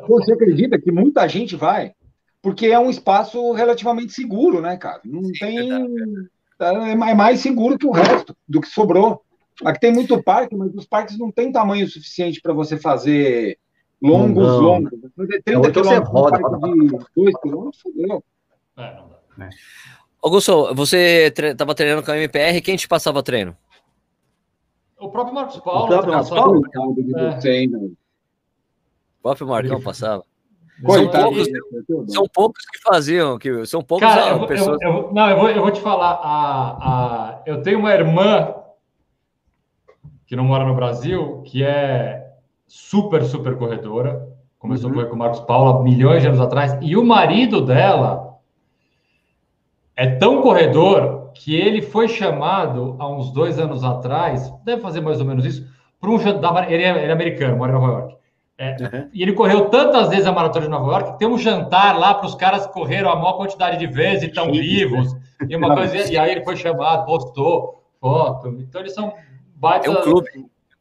Pô. Você acredita que muita gente vai? Porque é um espaço relativamente seguro, né, cara? Não Sim, tem. É, é mais seguro que o resto, do que sobrou. Aqui tem muito parque, mas os parques não têm tamanho suficiente para você fazer longos, não. longos. 30 é, então você roda, de 2 quilômetros, fodeu. É, não dá. É. Augusto, você estava tre treinando com a MPR, quem te passava treino? O próprio Marcos Paulo. O próprio Marcos Paulo? É. O próprio Marcão passava. São poucos, são poucos, que faziam, que são poucos Cara, eu, pessoas. Eu, eu, não, eu vou, eu vou te falar. A, a, eu tenho uma irmã que não mora no Brasil, que é super, super corredora. Começou uhum. a correr com o Marcos Paulo milhões de anos atrás. E o marido dela é tão corredor que ele foi chamado há uns dois anos atrás, deve fazer mais ou menos isso, para um jantar. Ele, é, ele é americano, mora em Nova York. É, uhum. E ele correu tantas vezes a maratona de Nova York que tem um jantar lá para os caras que correram a maior quantidade de vezes e estão vivos. E uma coisa, e aí ele foi chamado, postou foto. Então eles são baita... É um clube.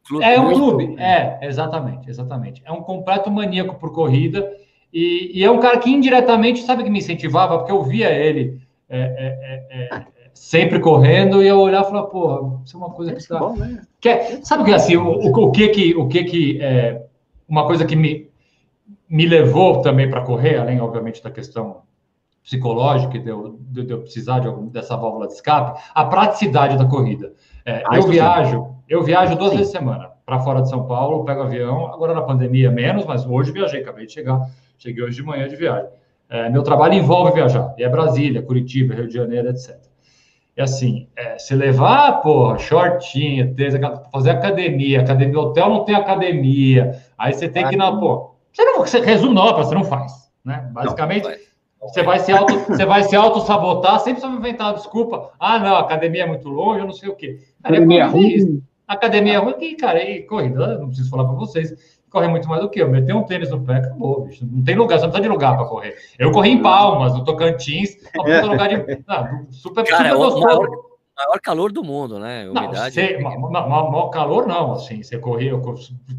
clube é um clube, é, exatamente, exatamente. É um completo maníaco por corrida e, e, é um cara que indiretamente, sabe que me incentivava, porque eu via ele é, é, é, é sempre correndo e eu olhar e falar, pô, isso é uma coisa que tá... Bom, né? que é, sabe que assim, o, o, o, que que, o que que, é, uma coisa que me, me levou também para correr, além, obviamente, da questão psicológica de eu, de eu precisar de algum, dessa válvula de escape, a praticidade da corrida. É, ah, eu viajo, eu viajo duas sim. vezes por semana para fora de São Paulo, pego avião. Agora na pandemia menos, mas hoje viajei, acabei de chegar, cheguei hoje de manhã de viagem. É, meu trabalho envolve viajar, e é Brasília, Curitiba, Rio de Janeiro, etc. E assim, é, se levar, porra, shortinho, fazer academia, academia, hotel não tem academia, aí você tem que ir na, pô, você não, você resume não, você não faz, né? Basicamente, não, você vai se auto, você vai se auto sabotar, sempre você vai inventar uma desculpa. Ah, não, academia é muito longe, eu não sei o quê. Cara, academia é ruim. Academia é ruim, e, cara, e corrida, não preciso falar para vocês, corre muito mais do que eu. Meter um tênis no pé, acabou, bicho. Não tem lugar, você não precisa de lugar para correr. Eu corri em Palmas, no Tocantins, é. lugar de. Não, super, cara, super gostoso maior calor do mundo, né? Umidade. Não, ma, maior calor não, assim, você corria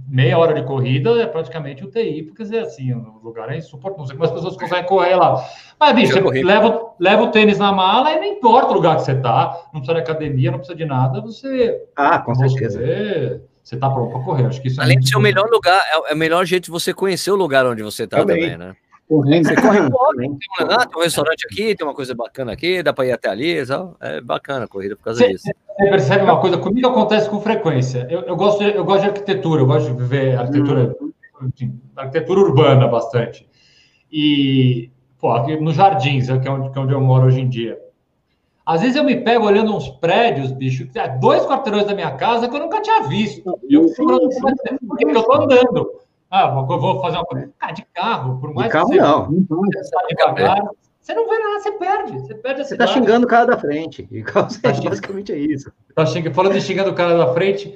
meia hora de corrida é praticamente UTI, porque assim, o lugar é insuportável, não sei como as pessoas conseguem correr lá. Mas, bicho, você leva, leva o tênis na mala e não importa o lugar que você tá, não precisa de academia, não precisa de nada, você... Ah, com certeza. Você tá pronto para correr, acho que isso é Além de ser o melhor lugar, é, é o melhor jeito de você conhecer o lugar onde você tá também, também né? Correndo. Você corre tem, um, ah, tem um restaurante aqui, tem uma coisa bacana aqui, dá para ir até ali, é bacana a corrida por causa você, disso. Você percebe uma coisa, comigo acontece com frequência. Eu, eu, gosto, de, eu gosto de arquitetura, eu gosto de ver arquitetura, enfim, arquitetura urbana bastante. E, pô, aqui nos Jardins, que é, onde, que é onde eu moro hoje em dia. Às vezes eu me pego olhando uns prédios, bicho, dois quarteirões da minha casa que eu nunca tinha visto. E eu, porque eu tô andando. Ah, eu vou fazer uma coisa. Cara, de carro, por mais de carro, que você não. devagar, você não vê nada, você perde. Você perde a Você tá xingando o cara da frente. E tá basicamente é isso. Tá xingando, falando de xingando o cara da frente,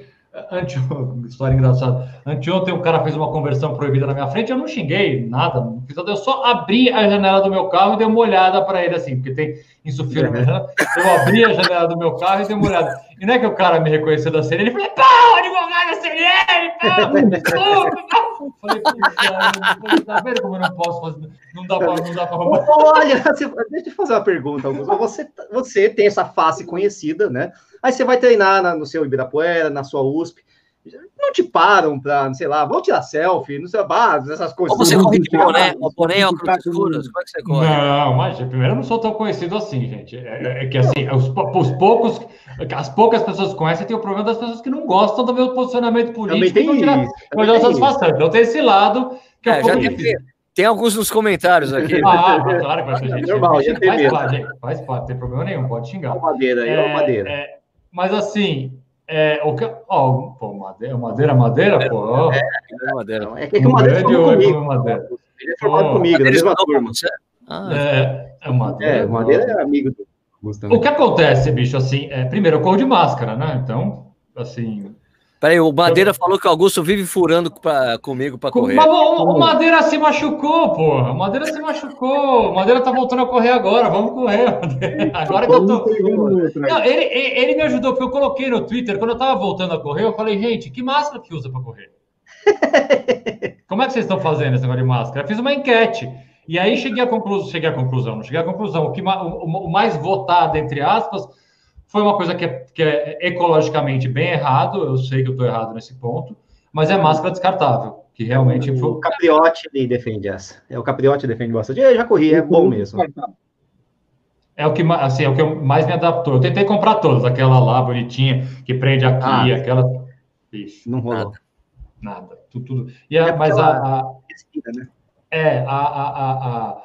Ante... História engraçada. Anteontem, um cara fez uma conversão proibida na minha frente, eu não xinguei nada, eu só abri a janela do meu carro e dei uma olhada para ele, assim, porque tem na minha janela. Eu abri a janela do meu carro e dei uma olhada. E não é que o cara me reconheceu da série, ele falou: pau, advogado da CNL, pau, Falei, puxa, tá vendo como eu não posso fazer? Não dá para não dá para Olha, deixa eu fazer uma pergunta, Augusto. Você, você tem essa face conhecida, né? Aí você vai treinar na, no seu Ibirapuera, na sua USP. Não te param para, sei lá, vão tirar selfie, não sei lá, essas coisas. Ou você corre de boné, o boné óculos escuros, como é que você corre? Não, mas primeiro eu não sou tão conhecido assim, gente. É, é, é que assim, os, os, poucos, as poucas pessoas que conhecem tem o problema das pessoas que não gostam do meu posicionamento político. Também tem tirar, isso. Eu já satisfação. Então tem esse lado que é, é um pouco difícil. Tem alguns nos comentários aqui. Ah, claro que vai ter gente. Normal, já faz parte, gente, faz parte, não tem problema nenhum, pode xingar. É madeira aí, é, madeira. É, mas assim, é, o que, ó, pô, madeira, madeira, madeira, pô. Ó. É, é madeira. É que, é que o madeira formou comigo. Madeira. Ele é formado oh, comigo, na mesma turma. Ah, é, é madeira. É, madeira é amigo do O que acontece, bicho, assim, é, primeiro, eu corro de máscara, né? Então, assim, Peraí, o Madeira falou que o Augusto vive furando pra, comigo para correr. Mas, o, o, Madeira se machucou, pô. O Madeira se machucou. O Madeira tá voltando a correr agora. Vamos correr, Agora que eu tô. Não, ele, ele me ajudou, porque eu coloquei no Twitter, quando eu tava voltando a correr, eu falei, gente, que máscara que usa para correr? Como é que vocês estão fazendo esse negócio de máscara? Eu fiz uma enquete. E aí cheguei à conclusão, cheguei à conclusão, não cheguei à conclusão. O, que, o, o mais votado, entre aspas, foi uma coisa que é, que é ecologicamente bem errado, eu sei que eu estou errado nesse ponto, mas é máscara descartável, que realmente o foi... O Capriotti defende essa. É, o Capriotti defende bastante. Eu já corri, é bom mesmo. É o que assim, é o que mais me adaptou. Eu tentei comprar todas, aquela lá bonitinha que prende aqui, ah, aquela. Ixi, não rolou. Nada. nada. Tudo, tudo. E a, é mas a, a, né? É, a, a, a, a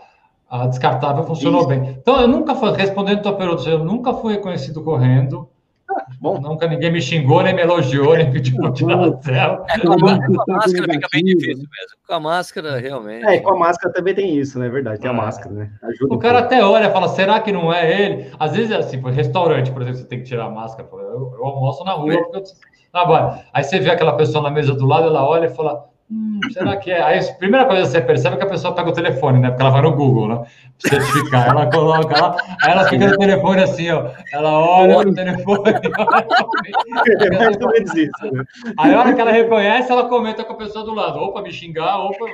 descartável funcionou Isso. bem. Então, eu nunca fui, respondendo a tua pergunta, eu nunca fui reconhecido correndo. Ah, bom. Nunca ninguém me xingou, nem me elogiou, nem pediu para tirar a tela. É, com, a, com a máscara fica bem difícil mesmo. Com a máscara, realmente. É, com a máscara também tem isso, né? É verdade, tem a é. máscara, né? Ajuda o cara até olha e fala, será que não é ele? Às vezes, assim, por restaurante, por exemplo, você tem que tirar a máscara. Eu, eu almoço na rua porque eu trabalho. Aí você vê aquela pessoa na mesa do lado, ela olha e fala, Hum, será que é? Aí a primeira coisa que você percebe é que a pessoa pega o telefone, né? Porque ela vai no Google, né? Pra certificar. Ela coloca lá, aí ela fica no telefone assim, ó. Ela olha no telefone. É mais ou menos isso. Né? Aí a hora que ela reconhece, ela comenta com a pessoa do lado. Ou pra me xingar, ou pra.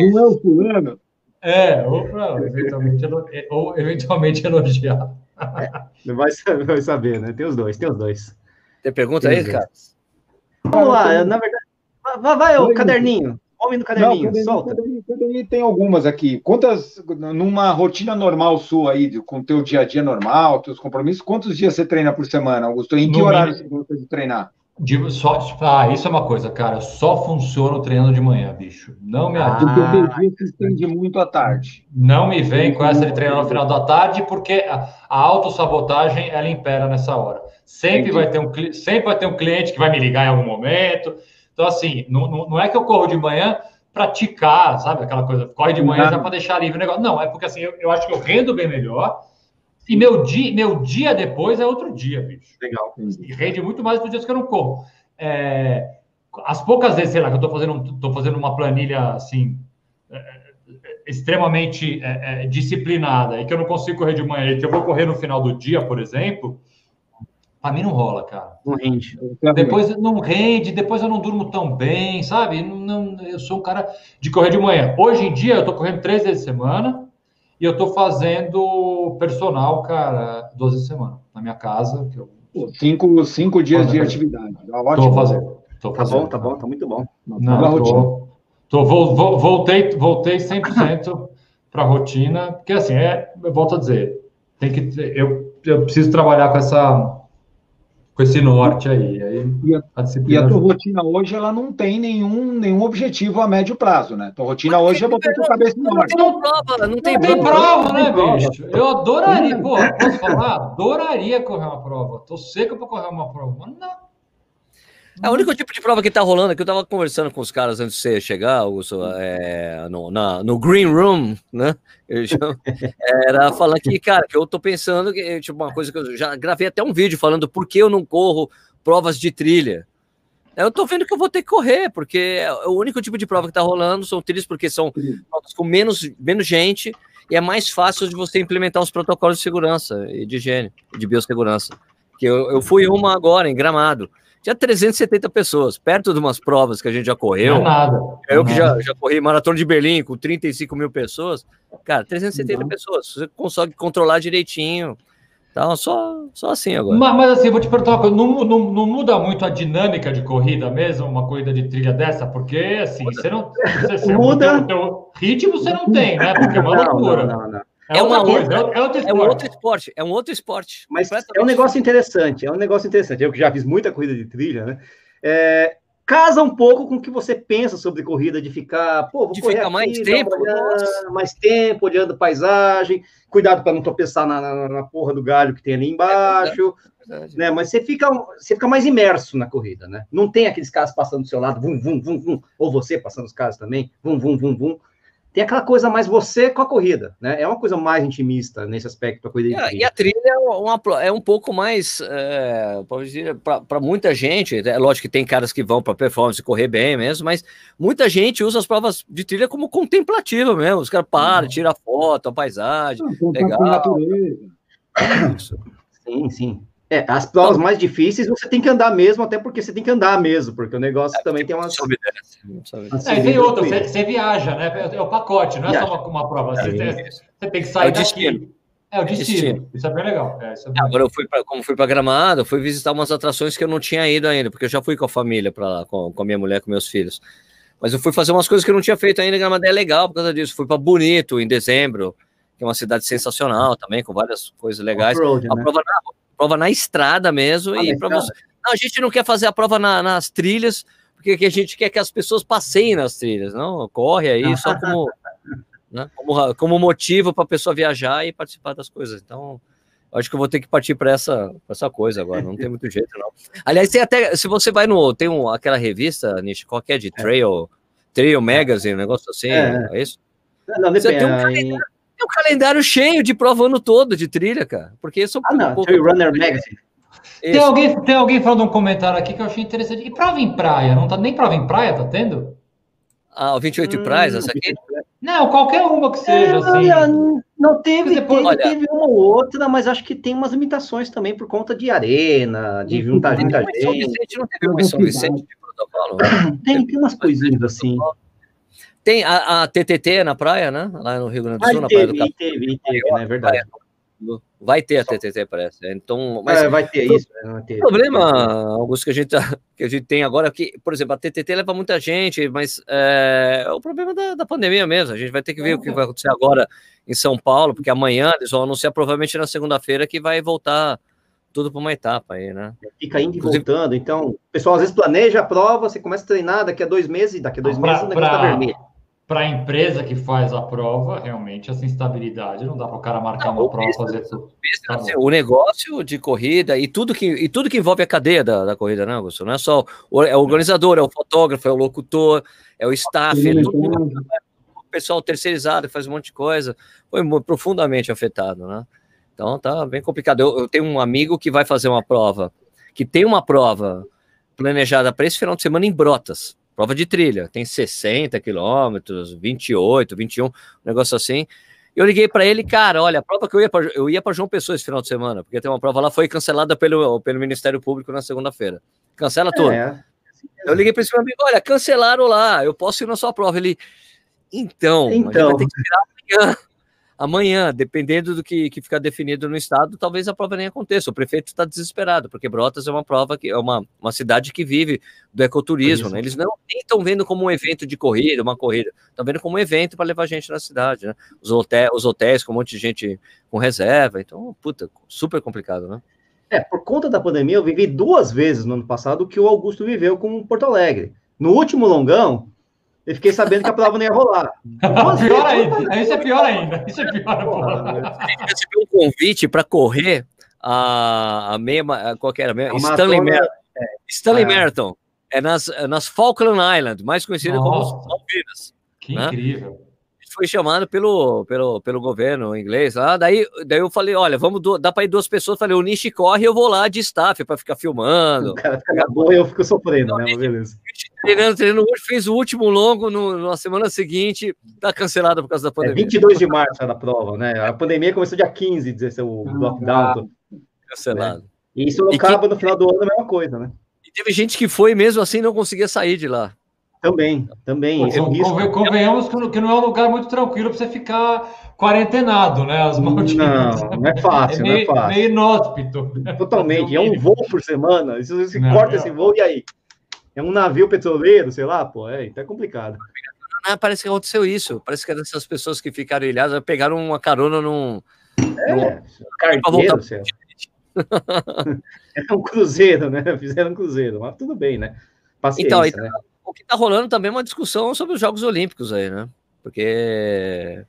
Não é o fulano. É, ou para eventualmente, ou eventualmente elogiar. É, vai, vai saber, né? Tem os dois, tem os dois. Tem pergunta tem aí, cara? Vamos lá, na verdade, Vai, vai, o caderninho. Homem no caderninho, Não, caderninho, solta. Caderninho, caderninho, tem algumas aqui. Quantas, numa rotina normal sua aí, com o teu dia a dia normal, teus compromissos, quantos dias você treina por semana, Augusto? Em que no horário mínimo, você gosta de treinar? De, só, ah, isso é uma coisa, cara. Só funciona treinando de manhã, bicho. Não me ah, o se estende muito à tarde. Não me vem com essa de treinar no final da tarde, porque a, a autossabotagem ela impera nessa hora. Sempre vai, ter um, sempre vai ter um cliente que vai me ligar em algum momento. Então, assim, não, não, não é que eu corro de manhã praticar, sabe? Aquela coisa, corre de manhã já para deixar livre o negócio. Não, é porque assim, eu, eu, acho que eu rendo bem melhor. E meu dia, meu dia depois é outro dia, bicho. Legal. E rende muito mais dos dias que eu não corro. É, as poucas vezes, sei lá, que eu estou fazendo, tô fazendo uma planilha assim, é, é extremamente é, é, disciplinada e que eu não consigo correr de manhã e que eu vou correr no final do dia, por exemplo, Pra mim não rola, cara. Não rende. Depois não rende, depois eu não durmo tão bem, sabe? Não, não, eu sou um cara de correr de manhã. Hoje em dia eu tô correndo três vezes por semana e eu tô fazendo personal, cara, duas vezes por semana, na minha casa. Que eu... cinco, cinco dias de atividade. Ótimo. Tô fazendo. Tô fazendo. Tá bom, tá bom, tá muito bom. Não, tô, Tô, voltei, voltei 100% para a rotina, porque assim, é, eu volto a dizer, tem que eu, eu preciso trabalhar com essa com esse norte aí. aí e, a, a e a tua rotina hoje ela não tem nenhum, nenhum objetivo a médio prazo, né? Tua rotina hoje é botar tua cabeça no norte. Não, prova, não tem, não tem prova, né, bicho? Eu adoraria, pô, posso falar? Adoraria correr uma prova. Tô seco para correr uma prova, mas não. É o único tipo de prova que tá rolando aqui, eu tava conversando com os caras antes de você chegar, Augusto, é, no, na, no Green Room, né? era falando que, cara, que eu tô pensando que, tipo, uma coisa que eu já gravei até um vídeo falando por que eu não corro provas de trilha. Eu tô vendo que eu vou ter que correr, porque é o único tipo de prova que tá rolando são trilhas, porque são provas com menos, menos gente e é mais fácil de você implementar os protocolos de segurança e de higiene, de biossegurança. Que eu, eu fui uma agora em Gramado tinha 370 pessoas, perto de umas provas que a gente já correu. Não é nada. Eu que já, já corri maratona de Berlim com 35 mil pessoas. Cara, 370 não. pessoas. Você consegue controlar direitinho. Então, só, só assim agora. Mas, mas assim, vou te perguntar uma coisa: não, não, não, muda muito a dinâmica de corrida mesmo, uma corrida de trilha dessa? Porque, assim, muda. você não. Você, você, muda. O teu, ritmo você não tem, né? Porque é uma loucura. Não, não, não. É, é uma coisa, é, outro é, um outro esporte, é um outro esporte. Mas é um negócio interessante, é um negócio interessante. Eu que já fiz muita corrida de trilha, né? É, casa um pouco com o que você pensa sobre corrida, de ficar, pô, vou de correr ficar aqui, mais tempo, olhando, mais tempo, olhando paisagem, cuidado para não tropeçar na, na, na, porra do galho que tem ali embaixo, é verdade, né? Mas você fica, você fica mais imerso na corrida, né? Não tem aqueles caras passando do seu lado, vum, vum, vum, vum, ou você passando os caras também, vum, vum, vum, vum tem aquela coisa mais você com a corrida, né? É uma coisa mais intimista nesse aspecto a corrida. É, e a trilha é, uma, é um pouco mais é, para muita gente. É lógico que tem caras que vão para performance correr bem mesmo, mas muita gente usa as provas de trilha como contemplativa mesmo. Os caras param, uhum. tiram foto, a paisagem, legal. Natureza. Isso. Sim, sim. É, as provas mais difíceis você tem que andar mesmo, até porque você tem que andar mesmo, porque o negócio é, também tem umas. É, e tem outra, você, você, viaja, né? É o pacote, não é viaja. só uma, uma prova. Você, tem, você, tem, que sair é daqui. É o destino. destino. Isso é bem legal. É, é bem Agora eu fui para como fui para Gramado, fui visitar umas atrações que eu não tinha ido ainda, porque eu já fui com a família para lá, com, com a minha mulher, com meus filhos. Mas eu fui fazer umas coisas que eu não tinha feito ainda. Gramado é legal por causa disso. Fui para Bonito em dezembro, que é uma cidade sensacional também, com várias coisas legais. Road, a né? prova na prova na estrada mesmo. Ah, e para você. Não, a gente não quer fazer a prova na, nas trilhas, porque a gente quer que as pessoas passeiem nas trilhas, não? Corre aí só como, né, como, como motivo para a pessoa viajar e participar das coisas. Então, acho que eu vou ter que partir para essa, essa coisa agora, não tem muito jeito, não. Aliás, tem até, se você vai no, tem um, aquela revista, Nish, qualquer de é. Trail, Trail Magazine, um negócio assim, é, é isso? Não, depende. Você tem um calendário, tem um calendário cheio de prova ano todo de trilha, cara. Porque isso Ah, não, um pouco... Runner Magazine. Tem alguém, tem alguém falando um comentário aqui que eu achei interessante. E prova em praia? Não tá nem prova em praia, tá tendo? Ah, o 28 hum, praias, essa aqui? Não, qualquer uma que seja, é, assim. Não, não teve, depois, teve, teve, uma ou outra, mas acho que tem umas limitações também por conta de arena, de juntar muita gente. São Vicente não teve uma São Vicente de protocolo? Tem, tem umas coisinhas assim. Tem a, a, TTT na praia, né? Lá no Rio Grande do Sul, ah, na praia do Capão. Teve, teve, é verdade. Vai ter a TTT, parece. Então, mas é, vai ter isso. Né? Ter, o problema, Augusto, que a gente, tá, que a gente tem agora é que, por exemplo, a TTT leva muita gente, mas é, é o problema da, da, pandemia mesmo. A gente vai ter que ver é, o que vai acontecer agora em São Paulo, porque amanhã eles vão anunciar provavelmente na segunda-feira que vai voltar tudo para uma etapa aí, né? Fica indo e voltando. Então, o pessoal às vezes planeja a prova, você começa a treinar daqui a dois meses, daqui a dois pra, meses o negócio tá vermelho para a empresa que faz a prova, realmente, essa instabilidade, não dá para o cara marcar não, uma prova fazer tudo. Tá assim, o negócio de corrida e tudo que, e tudo que envolve a cadeia da, da corrida, né, Augusto? Não é só o, é o organizador, é o fotógrafo, é o locutor, é o staff, é tudo, o pessoal terceirizado que faz um monte de coisa, foi profundamente afetado, né? Então tá bem complicado. Eu, eu tenho um amigo que vai fazer uma prova, que tem uma prova planejada para esse final de semana em Brotas prova de trilha, tem 60 quilômetros, 28, 21, um negócio assim. Eu liguei para ele, cara, olha, a prova que eu ia para eu ia para João Pessoa esse final de semana, porque tem uma prova lá foi cancelada pelo, pelo Ministério Público na segunda-feira. Cancela tudo. É, eu liguei para esse meu amigo, olha, cancelaram lá, eu posso ir na sua prova. Ele, então, então. vai ter que virar amanhã. Amanhã, dependendo do que, que ficar definido no estado, talvez a prova nem aconteça. O prefeito está desesperado, porque Brotas é uma prova que é uma, uma cidade que vive do ecoturismo, né? Eles não estão vendo como um evento de corrida, uma corrida, estão vendo como um evento para levar gente na cidade, né? Os, hotéis, os hotéis com um monte de gente com reserva, então, puta, super complicado, né? É, por conta da pandemia, eu vivi duas vezes no ano passado o que o Augusto viveu com Porto Alegre. No último longão, eu fiquei sabendo que a prova não ia rolar. pior ainda. Isso é pior ainda. Isso é pior. Eu recebi um convite para correr a, a meia. Qual que era? A Stanley, Mer é. Stanley é. Merton. É nas, é nas Falkland Islands, mais conhecida Nossa. como Malvinas. Que né? incrível foi chamado pelo, pelo, pelo governo inglês lá. Daí, daí eu falei: olha, vamos do, dá para ir duas pessoas. Falei: o Nishi corre eu vou lá de staff para ficar filmando. O cara fica boa e eu fico sofrendo, né? beleza. Treinando, treinando, fez o último longo no, na semana seguinte, tá cancelado por causa da é pandemia. É 22 de março era a prova, né? A pandemia começou dia 15, dizer o ah, lockdown. Cancelado. Né? E isso acaba no final do ano a mesma coisa, né? E teve gente que foi mesmo assim não conseguia sair de lá. Também, também. Pô, é conven, convenhamos que não é um lugar muito tranquilo para você ficar quarentenado, né? As Maldinas. Não, não é fácil, é meio, não é fácil. Meio inóspito. Totalmente. É um voo por semana. Se você não, corta não. esse voo, e aí? É um navio petroleiro, sei lá, pô, é, então é complicado. Ah, parece que aconteceu isso. Parece que essas pessoas que ficaram ilhadas pegaram uma carona num. É, num... carteiro, sei É um cruzeiro, né? Fizeram um cruzeiro, mas tudo bem, né? Paciência, então, né? O que está rolando também é uma discussão sobre os Jogos Olímpicos aí, né? Porque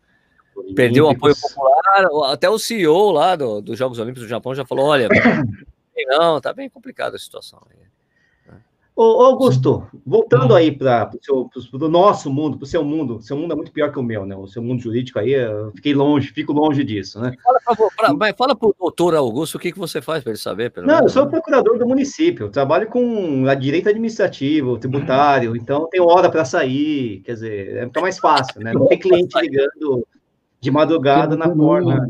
Olímpicos. perdeu o apoio popular, até o CEO lá dos do Jogos Olímpicos do Japão já falou: olha, não, tá bem complicada a situação aí. Ô, Augusto, voltando aí para o nosso mundo, para o seu mundo, seu mundo é muito pior que o meu, né? O seu mundo jurídico aí, eu fiquei longe, fico longe disso, né? Fala para o doutor Augusto o que, que você faz para ele saber. Não, menos. eu sou procurador do município, eu trabalho com a direito administrativo, tributário, então tenho hora para sair, quer dizer, é fica mais fácil, né? Não tem cliente ligando de madrugada na porta.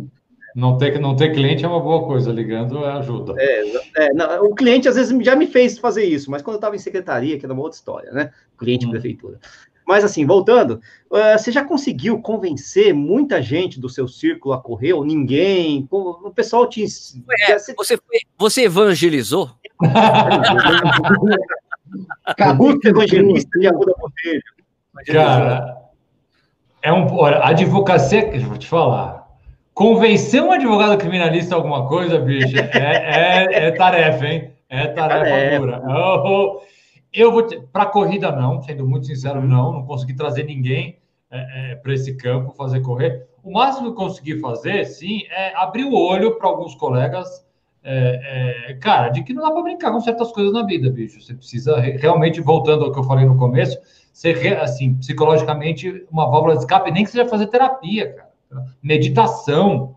Não ter, não ter cliente é uma boa coisa, ligando ajuda. É, é não, o cliente às vezes já me fez fazer isso, mas quando eu estava em secretaria, que era uma outra história, né? Cliente hum. prefeitura. Mas assim, voltando, uh, você já conseguiu convencer muita gente do seu círculo a correr ou ninguém? O pessoal te. É, você, foi, você evangelizou? Cabuto evangelista de Arruda Botelho. Cara, é um. Olha, a advocacia, vou te falar, Convencer um advogado criminalista alguma coisa, bicho, é, é, é tarefa, hein? É tarefa pura. Eu, eu vou. Para corrida, não, sendo muito sincero, não. Não consegui trazer ninguém é, é, para esse campo fazer correr. O máximo que eu consegui fazer, sim, é abrir o olho para alguns colegas. É, é, cara, de que não dá para brincar com certas coisas na vida, bicho. Você precisa realmente, voltando ao que eu falei no começo, ser assim, psicologicamente, uma válvula de escape, nem que seja fazer terapia, cara meditação,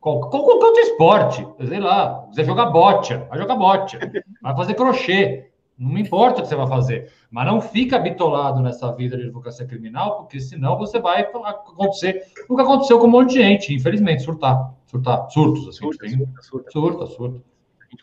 qualquer outro esporte, sei lá, quiser jogar bote, vai jogar bote, vai fazer crochê, não importa o que você vai fazer, mas não fica bitolado nessa vida de advocacia criminal, porque senão você vai acontecer o que aconteceu com um monte de gente, infelizmente, surtar, surtar, surtos, assim, surta, tem, surta, surta, surta, surta.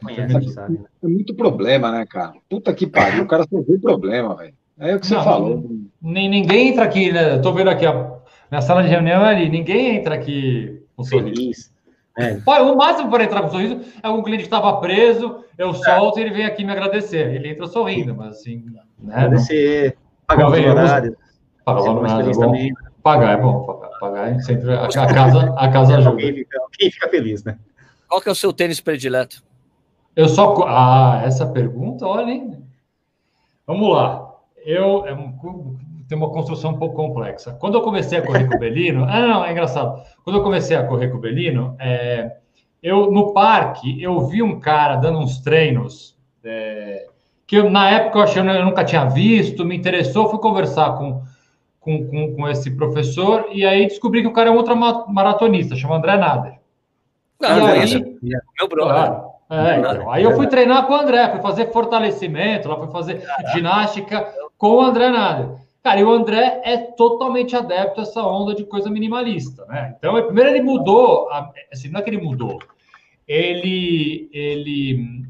Conhece, sabe, né? É muito problema, né, cara? Puta que pariu, o cara só vê problema, velho. É o que você não, falou. Nem, ninguém entra aqui, né? Tô vendo aqui a na sala de reunião ali, ninguém entra aqui com sorriso. É. O máximo para entrar com sorriso é um cliente que estava preso, eu solto e ele vem aqui me agradecer. Ele entra sorrindo, mas assim. Né, agradecer, pagar o horário. Pagar o horário. É pagar é bom, pagar, pagar é sempre a, a casa, a casa ajuda. Quem fica, quem fica feliz, né? Qual que é o seu tênis predileto? Eu só. Ah, essa pergunta, olha, hein? Vamos lá. Eu. É tem uma construção um pouco complexa. Quando eu comecei a correr com o Belino, ah, não, é engraçado. Quando eu comecei a correr com o Belino, é, eu no parque eu vi um cara dando uns treinos é, que eu, na época eu achei eu nunca tinha visto, me interessou, fui conversar com, com, com, com esse professor e aí descobri que o cara é um outro maratonista, chama André Nader. Não, e aí, meu brother. Claro, é, então, aí eu fui treinar com o André, fui fazer fortalecimento, lá fui fazer ginástica com o André Nader. Cara, e o André é totalmente adepto a essa onda de coisa minimalista, né? Então, primeiro ele mudou, assim, não é que ele mudou, ele, ele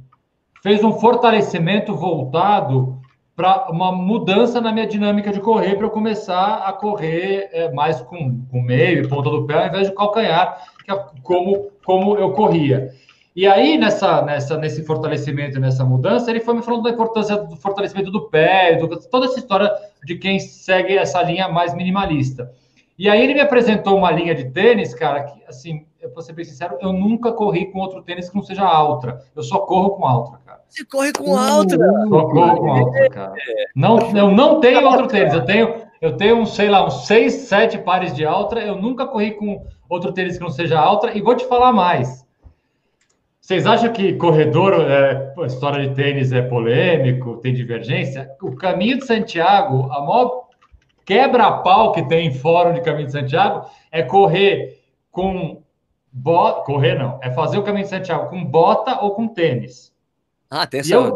fez um fortalecimento voltado para uma mudança na minha dinâmica de correr, para eu começar a correr é, mais com, com meio e ponta do pé, ao invés de calcanhar, que é como, como eu corria. E aí, nessa, nessa, nesse fortalecimento, nessa mudança, ele foi me falando da importância do fortalecimento do pé, do, toda essa história de quem segue essa linha mais minimalista. E aí ele me apresentou uma linha de tênis, cara, que, assim, eu vou ser bem sincero, eu nunca corri com outro tênis que não seja Altra. Eu só corro com Altra, cara. Você corre com Altra? Só corro com Altra, cara. Não, eu não tenho outro tênis. Eu tenho, eu tenho, sei lá, uns seis, sete pares de Altra. Eu nunca corri com outro tênis que não seja Altra. E vou te falar mais. Vocês acham que corredor, é, história de tênis é polêmico, tem divergência? O caminho de Santiago, a maior quebra-pau que tem em fórum de caminho de Santiago é correr com bota. Correr não, é fazer o caminho de Santiago com bota ou com tênis. Ah, tem essa eu...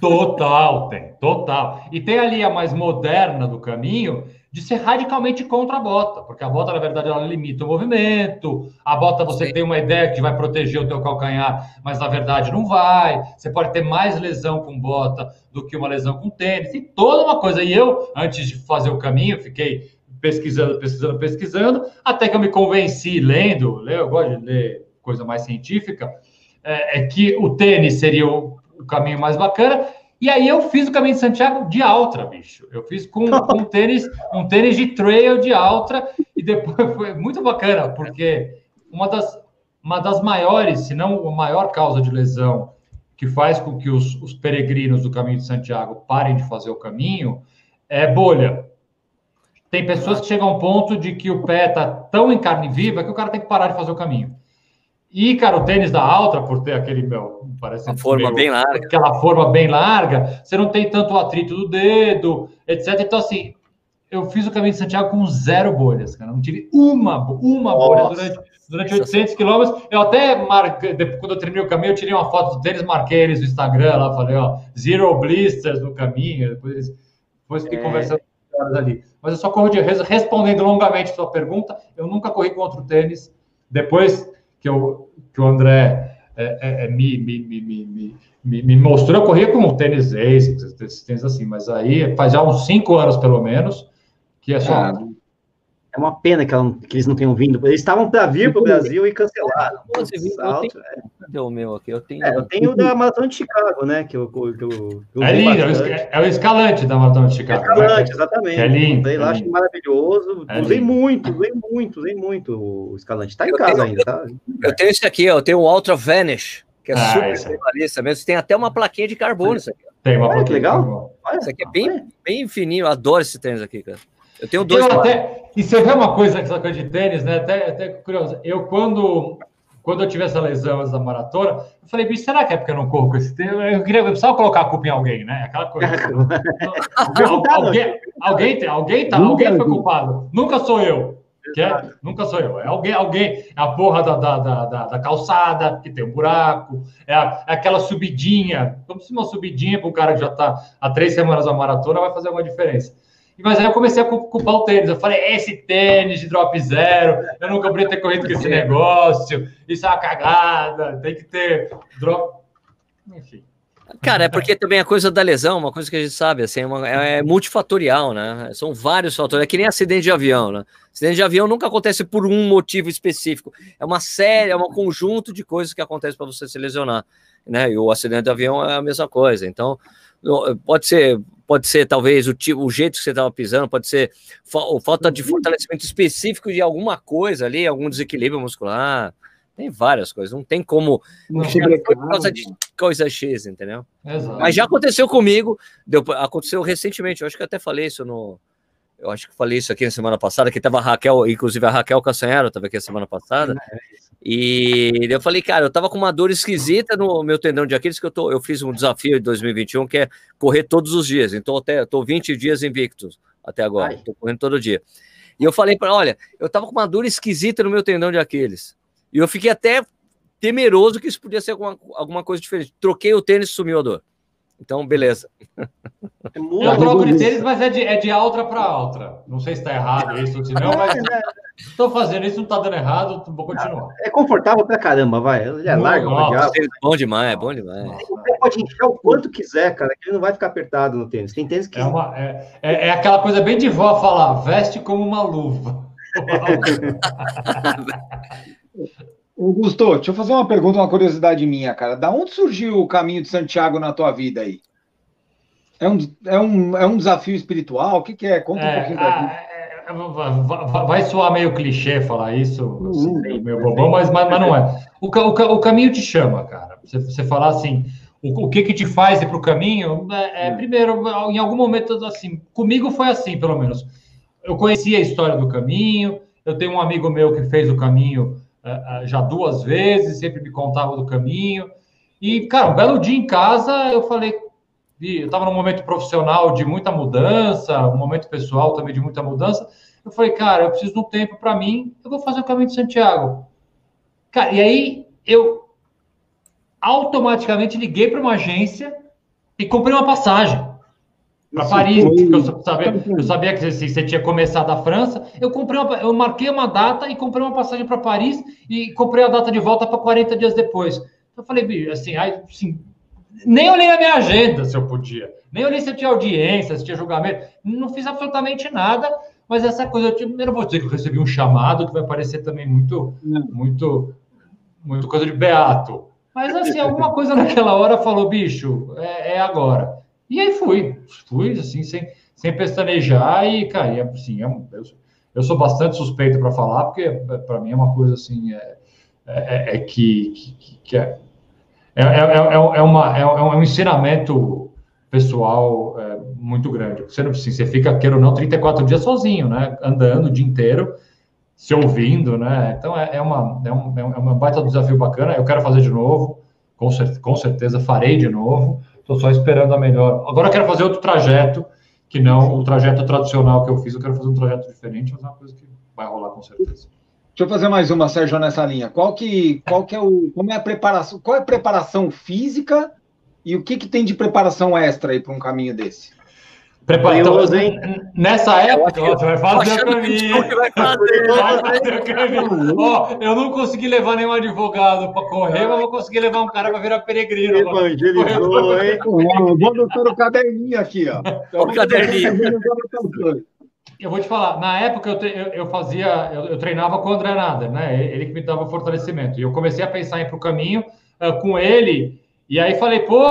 Total, tem, total. E tem ali a mais moderna do caminho, de ser radicalmente contra a bota, porque a bota, na verdade, ela limita o movimento, a bota você Sim. tem uma ideia que vai proteger o teu calcanhar, mas na verdade não vai, você pode ter mais lesão com bota do que uma lesão com tênis, e toda uma coisa. E eu, antes de fazer o caminho, fiquei pesquisando, pesquisando, pesquisando, até que eu me convenci, lendo, eu gosto de ler coisa mais científica, é, é que o tênis seria o, o caminho mais bacana, e aí eu fiz o caminho de Santiago de Altra, bicho. Eu fiz com, com um tênis, um tênis de trail de Altra e depois foi muito bacana, porque uma das, uma das maiores, se não a maior causa de lesão que faz com que os, os peregrinos do caminho de Santiago parem de fazer o caminho é bolha. Tem pessoas que chegam a um ponto de que o pé está tão em carne viva que o cara tem que parar de fazer o caminho. E, cara, o tênis da Altra, por ter aquele, meu, parece... Uma forma meio, bem larga. Aquela forma bem larga, você não tem tanto atrito do dedo, etc. Então, assim, eu fiz o caminho de Santiago com zero bolhas, cara. Não tive uma, uma bolha durante, durante 800 quilômetros. Eu até, marquei, quando eu terminei o caminho, eu tirei uma foto do tênis, marquei eles no Instagram lá, falei, ó, zero blisters no caminho. Depois, depois fiquei é. conversando ali. Mas eu só corro de... Respondendo longamente a sua pergunta, eu nunca corri com outro tênis. Depois que, eu, que o André é, é, é me, me, me, me, me, mostrou. Eu corria com tênis Ace, tênis assim, mas aí faz já uns cinco anos, pelo menos, que é só. Ah, é uma pena que, ela, que, eles não tenham vindo. Eles estavam para vir para o Brasil e cancelaram. Você viu, salto, eu tenho, é. o meu aqui? Eu tenho, é, eu tenho da Maratona de Chicago, né? Que eu, que eu, que eu é lindo, é, é o escalante da Maratona de Chicago. É escalante, né? exatamente. É lindo. Eu é acho maravilhoso. É usei lindo. muito, usei muito, usei muito o escalante. Está em eu casa tenho, ainda, tá? Eu tenho esse aqui, ó, eu tenho o Ultra Vanish, que é ah, super minimalista mesmo. Tem até uma plaquinha de carbono isso aqui. Tem uma plaquinha. legal. Olha, isso aqui é bem, bem fininho. Eu adoro esse tênis aqui, cara. Eu tenho dois. Eu até, e você vê uma coisa, essa coisa de tênis, né? Até, até curioso. Eu, quando, quando eu tive essa lesão da maratona, eu falei, bicho, será que é porque eu não corro com esse tênis? Eu queria eu precisava colocar a culpa em alguém, né? Aquela coisa. alguém, alguém, alguém, tá, alguém foi culpado. Nunca sou eu. Que é, nunca sou eu. É alguém, alguém, é a porra da, da, da, da calçada, que tem um buraco, é, a, é aquela subidinha. Como se uma subidinha para o cara que já está há três semanas na maratona vai fazer alguma diferença. Mas aí eu comecei a culpar o tênis. Eu falei, esse tênis de drop zero, eu nunca poderia ter corrido com esse negócio, isso é uma cagada, tem que ter drop. Enfim. Cara, é porque também a coisa da lesão, uma coisa que a gente sabe, assim, é, uma, é, multifatorial, né? São vários fatores. É que nem acidente de avião, né? Acidente de avião nunca acontece por um motivo específico. É uma série, é um conjunto de coisas que acontecem para você se lesionar, né? E o acidente de avião é a mesma coisa. Então, pode ser pode ser talvez o, o jeito que você estava pisando, pode ser fa falta de uhum. fortalecimento específico de alguma coisa ali, algum desequilíbrio muscular. Tem várias coisas, não tem como. Não chega por causa de coisa X, entendeu? Exato. Mas já aconteceu comigo, deu, aconteceu recentemente, eu acho que até falei isso no. Eu acho que falei isso aqui na semana passada, que tava a Raquel, inclusive a Raquel Castanharo estava aqui a semana passada. É e eu falei, cara, eu tava com uma dor esquisita no meu tendão de Aquiles, que eu, tô, eu fiz um desafio em 2021, que é correr todos os dias. Então, até tô 20 dias invictos até agora. Ai. Tô correndo todo dia. E eu falei para olha, eu tava com uma dor esquisita no meu tendão de Aquiles. E eu fiquei até temeroso que isso podia ser alguma, alguma coisa diferente. Troquei o tênis e sumiu a dor. Então, beleza. É eu troco de tênis, mas é de, é de altra para outra. Não sei se está errado isso ou se não, mas estou fazendo isso, não está dando errado, vou continuar. É confortável pra caramba, vai. Ele é largo, é bom demais, é bom demais. Você pode encher o quanto quiser, cara, que ele não vai ficar apertado no tênis. Tem tênis que. É, uma, é, é, é aquela coisa bem de vó falar, veste como uma luva. Augusto, deixa eu fazer uma pergunta, uma curiosidade minha, cara. Da onde surgiu o caminho de Santiago na tua vida aí? É um, é um, é um desafio espiritual? O que, que é? Conta é, um pouquinho daqui. É, vai soar meio clichê falar isso, uhum. meio bobão, mas, mas, mas, não é. O, o, o caminho te chama, cara. Você, você falar assim, o, o que que te faz ir para o caminho? É, é, primeiro, em algum momento, assim, comigo foi assim, pelo menos. Eu conhecia a história do caminho, eu tenho um amigo meu que fez o caminho já duas vezes, sempre me contava do caminho. E, cara, um belo dia em casa, eu falei, eu estava num momento profissional de muita mudança, um momento pessoal também de muita mudança. Eu falei, cara, eu preciso de um tempo para mim, eu vou fazer o caminho de Santiago. Cara, e aí eu automaticamente liguei para uma agência e comprei uma passagem para Paris, porque eu sabia, eu sabia que assim, você tinha começado a França. Eu comprei uma, eu marquei uma data e comprei uma passagem para Paris e comprei a data de volta para 40 dias depois. Eu falei, assim, aí, assim, nem olhei a minha agenda se eu podia, nem olhei se eu tinha audiência, se tinha julgamento, não fiz absolutamente nada. Mas essa coisa, eu, eu não vou dizer que eu recebi um chamado que vai parecer também muito, muito, muito coisa de beato. Mas assim, alguma coisa naquela hora falou, bicho, é, é agora. E aí fui, fui assim, sem, sem pestanejar e, cara, e, assim, é, eu, eu sou bastante suspeito para falar, porque para mim é uma coisa assim, é, é, é que, que, que é, é, é, é, uma, é, um ensinamento pessoal muito grande. Você, assim, você fica, queira ou não, 34 dias sozinho, né? Andando o dia inteiro, se ouvindo, né? Então é, uma, é, um, é um baita desafio bacana. Eu quero fazer de novo, com, com certeza farei de novo. Estou só esperando a melhor. Agora eu quero fazer outro trajeto, que não o trajeto tradicional que eu fiz. Eu quero fazer um trajeto diferente, mas é uma coisa que vai rolar com certeza. Deixa eu fazer mais uma, Sérgio, nessa linha. Qual que, qual que é o, como é a preparação? Qual é a preparação física e o que, que tem de preparação extra aí para um caminho desse? Preparado, hein? Nessa época, ó, você vai fazer o caminho. Vai fazer, vai fazer o caminho. Ó, eu não consegui levar nenhum advogado para correr, mas vou conseguir levar um cara para virar peregrino. Evangelizou, hein? Vou anotar o caderninho aqui, ó. O caderninho. Eu vou te falar, na época eu, eu, eu fazia, eu, eu, treinava com o André Nader, né? Ele que me dava fortalecimento. E eu comecei a pensar em ir para o caminho uh, com ele. E aí falei, pô,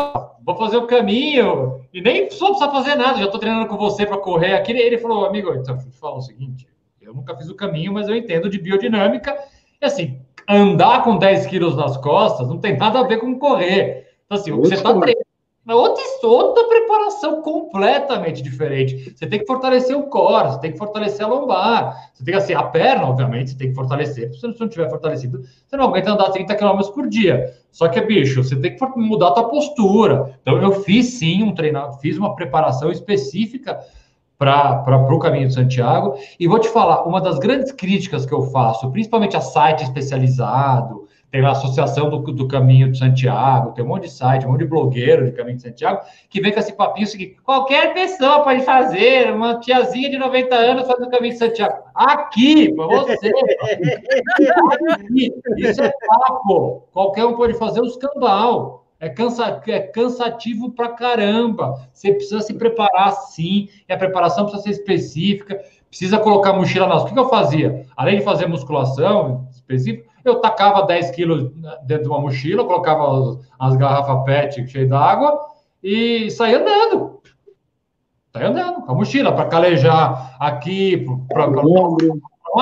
vou fazer o caminho. E nem só precisa fazer nada, já estou treinando com você para correr aqui. Ele falou, amigo, então, deixa eu te falar o seguinte: eu nunca fiz o caminho, mas eu entendo de biodinâmica. E assim, andar com 10 quilos nas costas não tem nada a ver com correr. Então, assim, o que você está treinando outra, outra preparação completamente diferente. Você tem que fortalecer o core, você tem que fortalecer a lombar, você tem que assim, a perna, obviamente, você tem que fortalecer. Se você não tiver fortalecido, você não aguenta andar 30 km por dia. Só que, bicho, você tem que mudar a tua postura. Então, eu fiz sim um treinamento, fiz uma preparação específica para o caminho de Santiago. E vou te falar, uma das grandes críticas que eu faço, principalmente a site especializado, tem a Associação do, do, Caminho de Santiago, tem um monte de site, um monte de blogueiro de Caminho de Santiago, que vem com esse papinho seguinte: qualquer pessoa pode fazer, uma tiazinha de 90 anos faz o Caminho de Santiago. Aqui, para você. Isso é papo. Qualquer um pode fazer o escambau. É, cansa, é cansativo pra caramba. Você precisa se preparar sim, e a preparação precisa ser específica, precisa colocar mochila nas. O que eu fazia? Além de fazer musculação específica, eu tacava 10 quilos dentro de uma mochila, colocava as, as garrafas PET cheias d'água e saía andando. Saía andando com a mochila para calejar aqui, para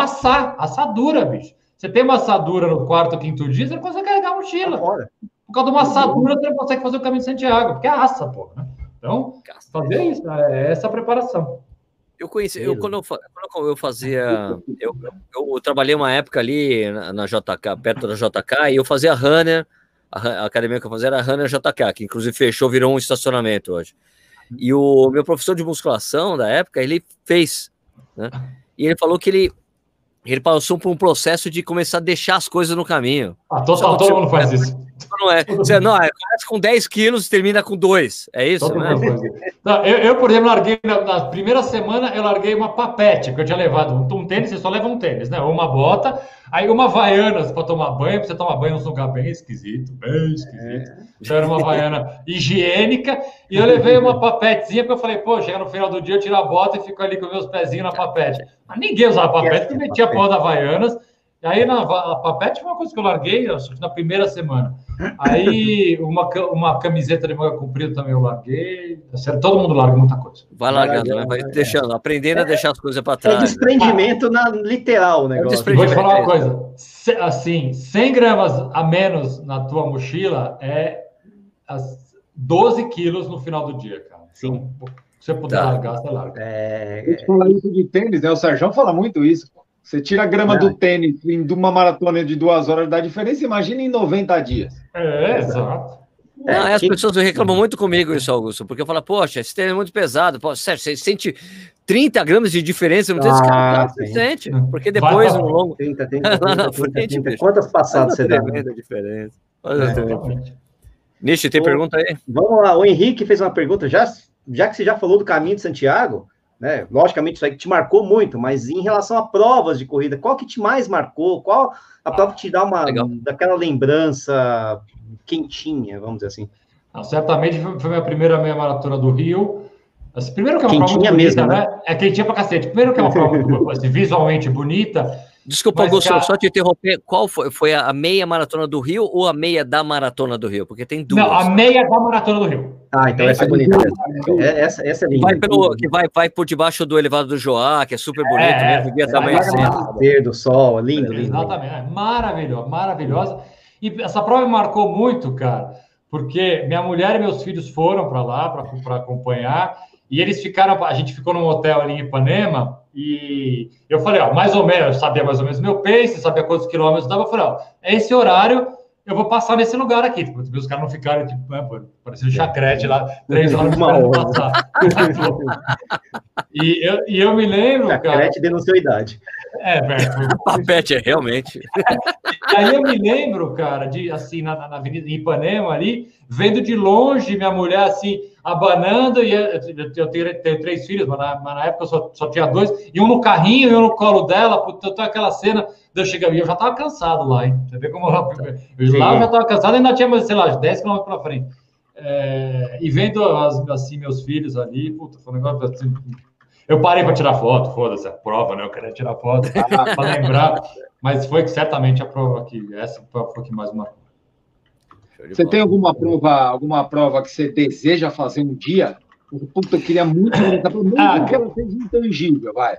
assar, assadura, bicho. Você tem uma assadura no quarto, quinto dia, você não consegue carregar a mochila. Por causa de uma assadura, você não consegue fazer o caminho de Santiago, porque é assa, pô. Né? Então, fazer isso, é essa preparação. Eu conheci, eu, quando, eu, quando eu fazia. Eu, eu, trabalhei uma época ali na, na, JK, perto da JK, e eu fazia runner. A, a, academia que eu fazia era runner JK, que inclusive fechou, virou um estacionamento hoje. E o meu professor de musculação da época, ele fez, né? E ele falou que ele, ele passou por um processo de começar a deixar as coisas no caminho. Ah, todo, todo mundo faz isso. Não é. Você, não, é, começa com 10 quilos e termina com 2. É isso, né? Não, eu, eu, por exemplo, larguei na, na, primeira semana, eu larguei uma papete, porque eu tinha levado um, um tênis, você só leva um tênis, né? Ou uma bota, aí uma vaiana para tomar banho, você tomar banho num lugar bem esquisito, bem esquisito. É. Então era uma vaiana higiênica, e eu levei uma papetezinha, porque eu falei, pô, chega no final do dia, eu tiro a bota e fico ali com meus pezinhos na papete. Mas ninguém usava papete, eu metia a porra da Havaianas, e aí na a papete foi uma coisa que eu larguei, acho que na primeira semana. Aí uma, uma camiseta de manga comprida também eu larguei. Todo mundo larga muita coisa. Vai largando, né? vai deixando, aprendendo a deixar as coisas para trás. É desprendimento ah, na literal, né? Vou te falar uma coisa. Assim, 100 gramas a menos na tua mochila é as 12 quilos no final do dia, cara. Sim. Então, se você puder tá. largar, você larga. É... A gente fala isso de tênis, né? O Sérgio fala muito isso. Você tira a grama é. do tênis em uma maratona de duas horas da diferença, imagina em 90 dias. É, exato. É, não, as pessoas reclamam muito comigo isso, Augusto, porque eu falo, poxa, esse tênis é muito pesado. Pô, Sérgio, você sente 30 gramas de diferença no tênis? Ah, você sente, porque depois, no longo... 30, 30, 30, lá na frente, 30, Quantas passadas você dá? Né? diferença. É, Nishi, tem Ô, pergunta aí? Vamos lá, o Henrique fez uma pergunta, já, já que você já falou do caminho de Santiago, né? Logicamente, isso aí te marcou muito, mas em relação a provas de corrida, qual que te mais marcou? Qual a prova que te dá uma Legal. daquela lembrança quentinha, vamos dizer assim? Não, certamente foi minha primeira meia maratona do Rio. Assim, primeiro que é uma quentinha prova bonita, mesmo, né? né? É quentinha pra cacete. Primeiro que é uma prova assim, visualmente bonita. Desculpa, Augusto, a... só te interromper. Qual foi? Foi a meia maratona do Rio ou a meia da maratona do Rio? Porque tem duas. Não, a meia da maratona do Rio. Ah, então essa é bonita. É, essa, essa é linda. Vai pelo, que vai, vai por debaixo do elevado do Joá, que é super bonito, é, né? Dia é, amanhecendo. do sol, lindo, lindo. Exatamente, é maravilhosa, maravilhosa. E essa prova me marcou muito, cara, porque minha mulher e meus filhos foram para lá para acompanhar, e eles ficaram, a gente ficou num hotel ali em Ipanema, e eu falei, ó, mais ou menos, eu sabia mais ou menos meu pace, sabia quantos quilômetros dava, eu falei, ó, é esse horário eu vou passar nesse lugar aqui. Tipo, os caras não ficaram, tipo, né, parecendo chacrete lá, três horas para passar. e, eu, e eu me lembro, chacrete cara... Chacrete denunciou a idade. É, velho. Papete, é, realmente. e aí eu me lembro, cara, de, assim, na, na Avenida Ipanema ali, vendo de longe minha mulher, assim, abanando, e eu, tenho, tenho, três filhos, mas na, mas na, época eu só, só tinha dois, e um no carrinho e um no colo dela, puta, aquela cena eu cheguei, eu já estava cansado lá, hein? Você vê como eu, eu lá eu já estava cansado, ainda tinha, sei lá, 10 km para frente. É, e vendo as, assim meus filhos ali, puta, foi um negócio assim. Eu parei para tirar foto, foda-se, a prova, né? Eu queria tirar foto para lembrar, mas foi certamente a prova que essa foi a que mais marcou. Você tem alguma prova, alguma prova que você deseja fazer um dia? Puta, eu queria muito. Ah, que ela seja intangível, vai.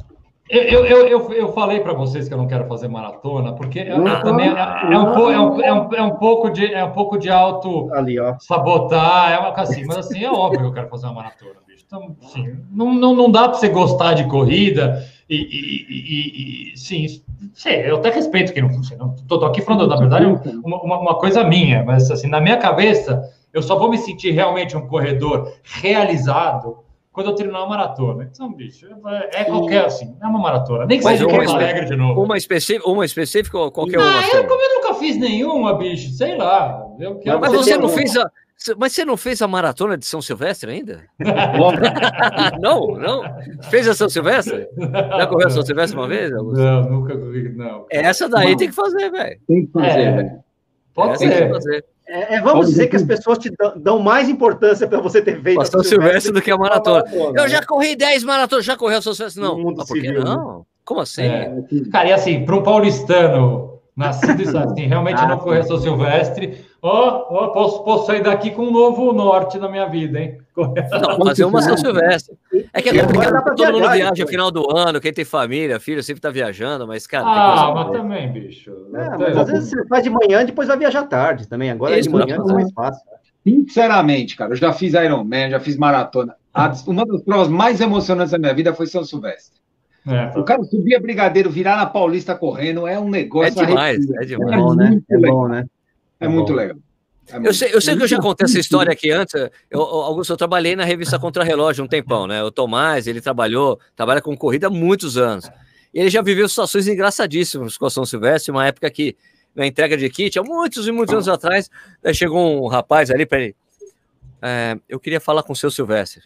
Eu, eu, eu, eu falei para vocês que eu não quero fazer maratona, porque eu, eu também é, é, um, é, um, é, um, é um pouco de é um pouco de auto Ali, ó. sabotar, é uma assim, mas assim é óbvio que eu quero fazer uma maratona, bicho. Então, assim, não, não, não dá para você gostar de corrida e, e, e, e sim, sim, eu até respeito que não funciona. Estou aqui falando, na verdade, uma, uma, uma coisa minha, mas assim, na minha cabeça, eu só vou me sentir realmente um corredor realizado quando eu terminar uma maratona. Então, bicho, é, é qualquer assim, é uma maratona. Nem que Mas seja uma alegre de novo. Uma específica, uma específica ou qualquer ah, uma? Eu, como eu nunca fiz nenhuma, bicho, sei lá. Eu quero mas você não fez a. Mas você não fez a maratona de São Silvestre ainda? não, não. Fez a São Silvestre? Já correu a São Silvestre uma vez? Augusto? Não, nunca corri, não. Essa daí não. tem que fazer, velho. Tem que fazer, é, velho. Pode Essa ser. Fazer. É, é, vamos dizer que as pessoas te dão, mais importância para você ter feito a São Silvestre do que a maratona. maratona. Eu já corri 10 maratonas, já correu a São Silvestre? Não. Mas por que não? Né? Como assim? É. Cara, e assim, para um paulistano nascido assim, realmente ah, não correr a São Silvestre, ó, oh, oh, posso, posso sair daqui com um novo norte na minha vida, hein? Não, fazer uma São Silvestre. É que é complicado, todo viajar, mundo viaja no final do ano, quem tem família, filho, sempre tá viajando, mas, cara. Ah, mas também, bicho. É, mas às vezes você faz de manhã e depois vai viajar tarde também. Agora é de manhã é mais fácil. Sinceramente, cara, eu já fiz Ironman, já fiz maratona. Uma das provas mais emocionantes da minha vida foi São Silvestre. É, o cara subir a Brigadeiro, virar na Paulista correndo, é um negócio. É demais, é demais. É, bom, né? É bom, né? É, muito legal. É eu sei, eu sei que eu já contei essa história aqui antes. Eu, Augusto, eu trabalhei na revista Contra Relógio um tempão, né? O Tomás, ele trabalhou, trabalha com corrida há muitos anos. E ele já viveu situações engraçadíssimas com a São Silvestre, uma época que na entrega de kit, há muitos e muitos anos atrás. Daí chegou um rapaz ali para ele. É, eu queria falar com o seu Silvestre.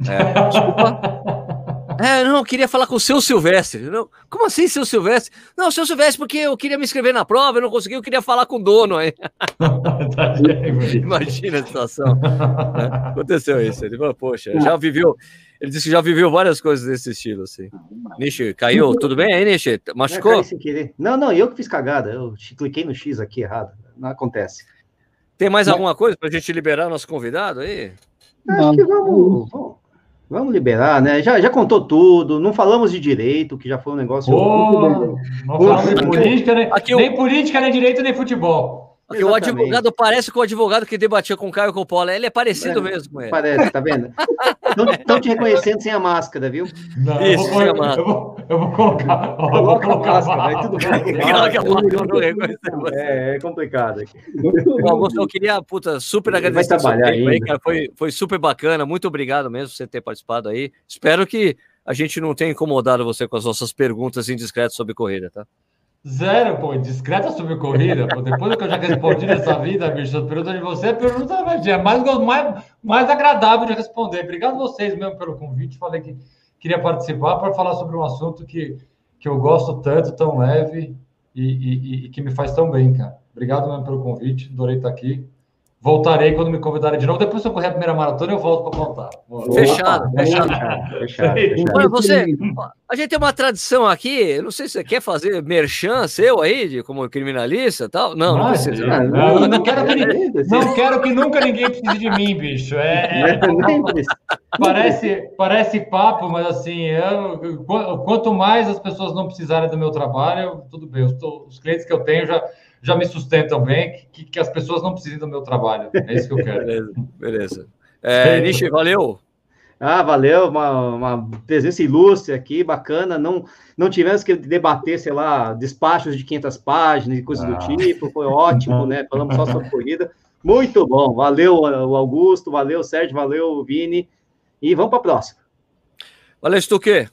É, desculpa. É, não, eu queria falar com o seu Silvestre. Não, como assim, seu Silvestre? Não, seu Silvestre, porque eu queria me inscrever na prova, eu não consegui, eu queria falar com o dono aí. Imagina a situação. É, aconteceu isso. Ele falou, poxa, já viveu. Ele disse que já viveu várias coisas desse estilo, assim. Nishi, caiu? Tudo bem aí, Nishi? Machucou? Não, não, eu que fiz cagada. Eu cliquei no X aqui errado. Não acontece. Tem mais alguma coisa para a gente liberar nosso convidado aí? Acho que vamos, vamos, vamos, liberar, né? Já, já contou tudo, não falamos de direito, que já foi um negócio. Oh, não falamos de política, nem, aqui, nem política, nem direito, nem futebol. Porque o advogado parece com o advogado que debatia com o Caio Coppola. Ele é parecido é, mesmo com ele. Parece, tá vendo? Estão te reconhecendo sem a máscara, viu? Não, Isso, eu vou, sem a máscara. Eu vou, eu vou colocar. Eu vou colocar a máscara, vai tudo bem. É, é complicado aqui. Augusto, eu queria, puta, super agradecer seu tempo aí, cara. Foi, foi super bacana. Muito obrigado mesmo por você ter participado aí. Espero que a gente não tenha incomodado você com as nossas perguntas indiscretas sobre corrida, tá? Zero, pô, discreta sobre corrida, pô. Depois que eu já respondi nessa vida, bicho, a pergunta de você, a pergunta é mais, mais, mais agradável de responder. Obrigado vocês mesmo pelo convite. Falei que queria participar para falar sobre um assunto que, que eu gosto tanto, tão leve e, e, e que me faz tão bem, cara. Obrigado mesmo pelo convite, adorei estar aqui. Voltarei quando me convidarem de novo. Depois que eu correr a primeira maratona, eu volto para contar. Fechado, fechado. fechado, fechado. Olha, você, a gente tem uma tradição aqui, não sei se você quer fazer merchan seu aí, de, como criminalista e tal. Não, não, precisa. Não, não, não, quero que, não quero que nunca ninguém precise de mim, bicho. É, é, parece, parece papo, mas assim, eu, quanto mais as pessoas não precisarem do meu trabalho, tudo bem. Os clientes que eu tenho já já me sustentam bem, que, que as pessoas não precisem do meu trabalho. É isso que eu quero. beleza, beleza. É, Nishi, valeu. Ah, valeu, uma, uma, presença ilustre aqui, bacana. Não, não tivemos que debater, sei lá, despachos de 500 páginas e coisas ah. do tipo. Foi ótimo, né? Falamos só sobre corrida. Muito bom. Valeu, o Augusto, valeu, Sérgio, valeu, Vini. E vamos para a próxima. Valeu, Stuque.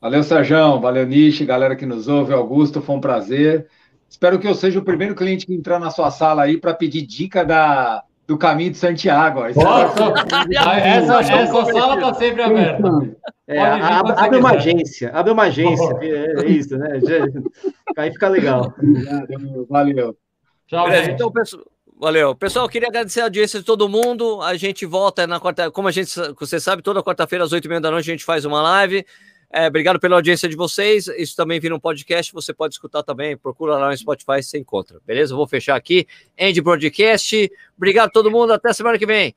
Valeu, Sérgio. Valeu, Nishi, galera que nos ouve. Augusto, foi um prazer. Espero que eu seja o primeiro cliente que entrar na sua sala aí para pedir dica da, do caminho de Santiago. essa, essa, essa sala está sempre aberta. É, abre, abre uma agência, abre uma agência, é, é isso, né? Aí fica legal. Valeu. Tchau, Beleza, então, pessoal. Valeu. Pessoal, queria agradecer a audiência de todo mundo. A gente volta na quarta. Como a gente, você sabe, toda quarta-feira, às oito e meia da noite, a gente faz uma live. É, obrigado pela audiência de vocês. Isso também vira um podcast, você pode escutar também. Procura lá no Spotify, você encontra. Beleza? vou fechar aqui. End Broadcast. Obrigado a todo mundo. Até semana que vem.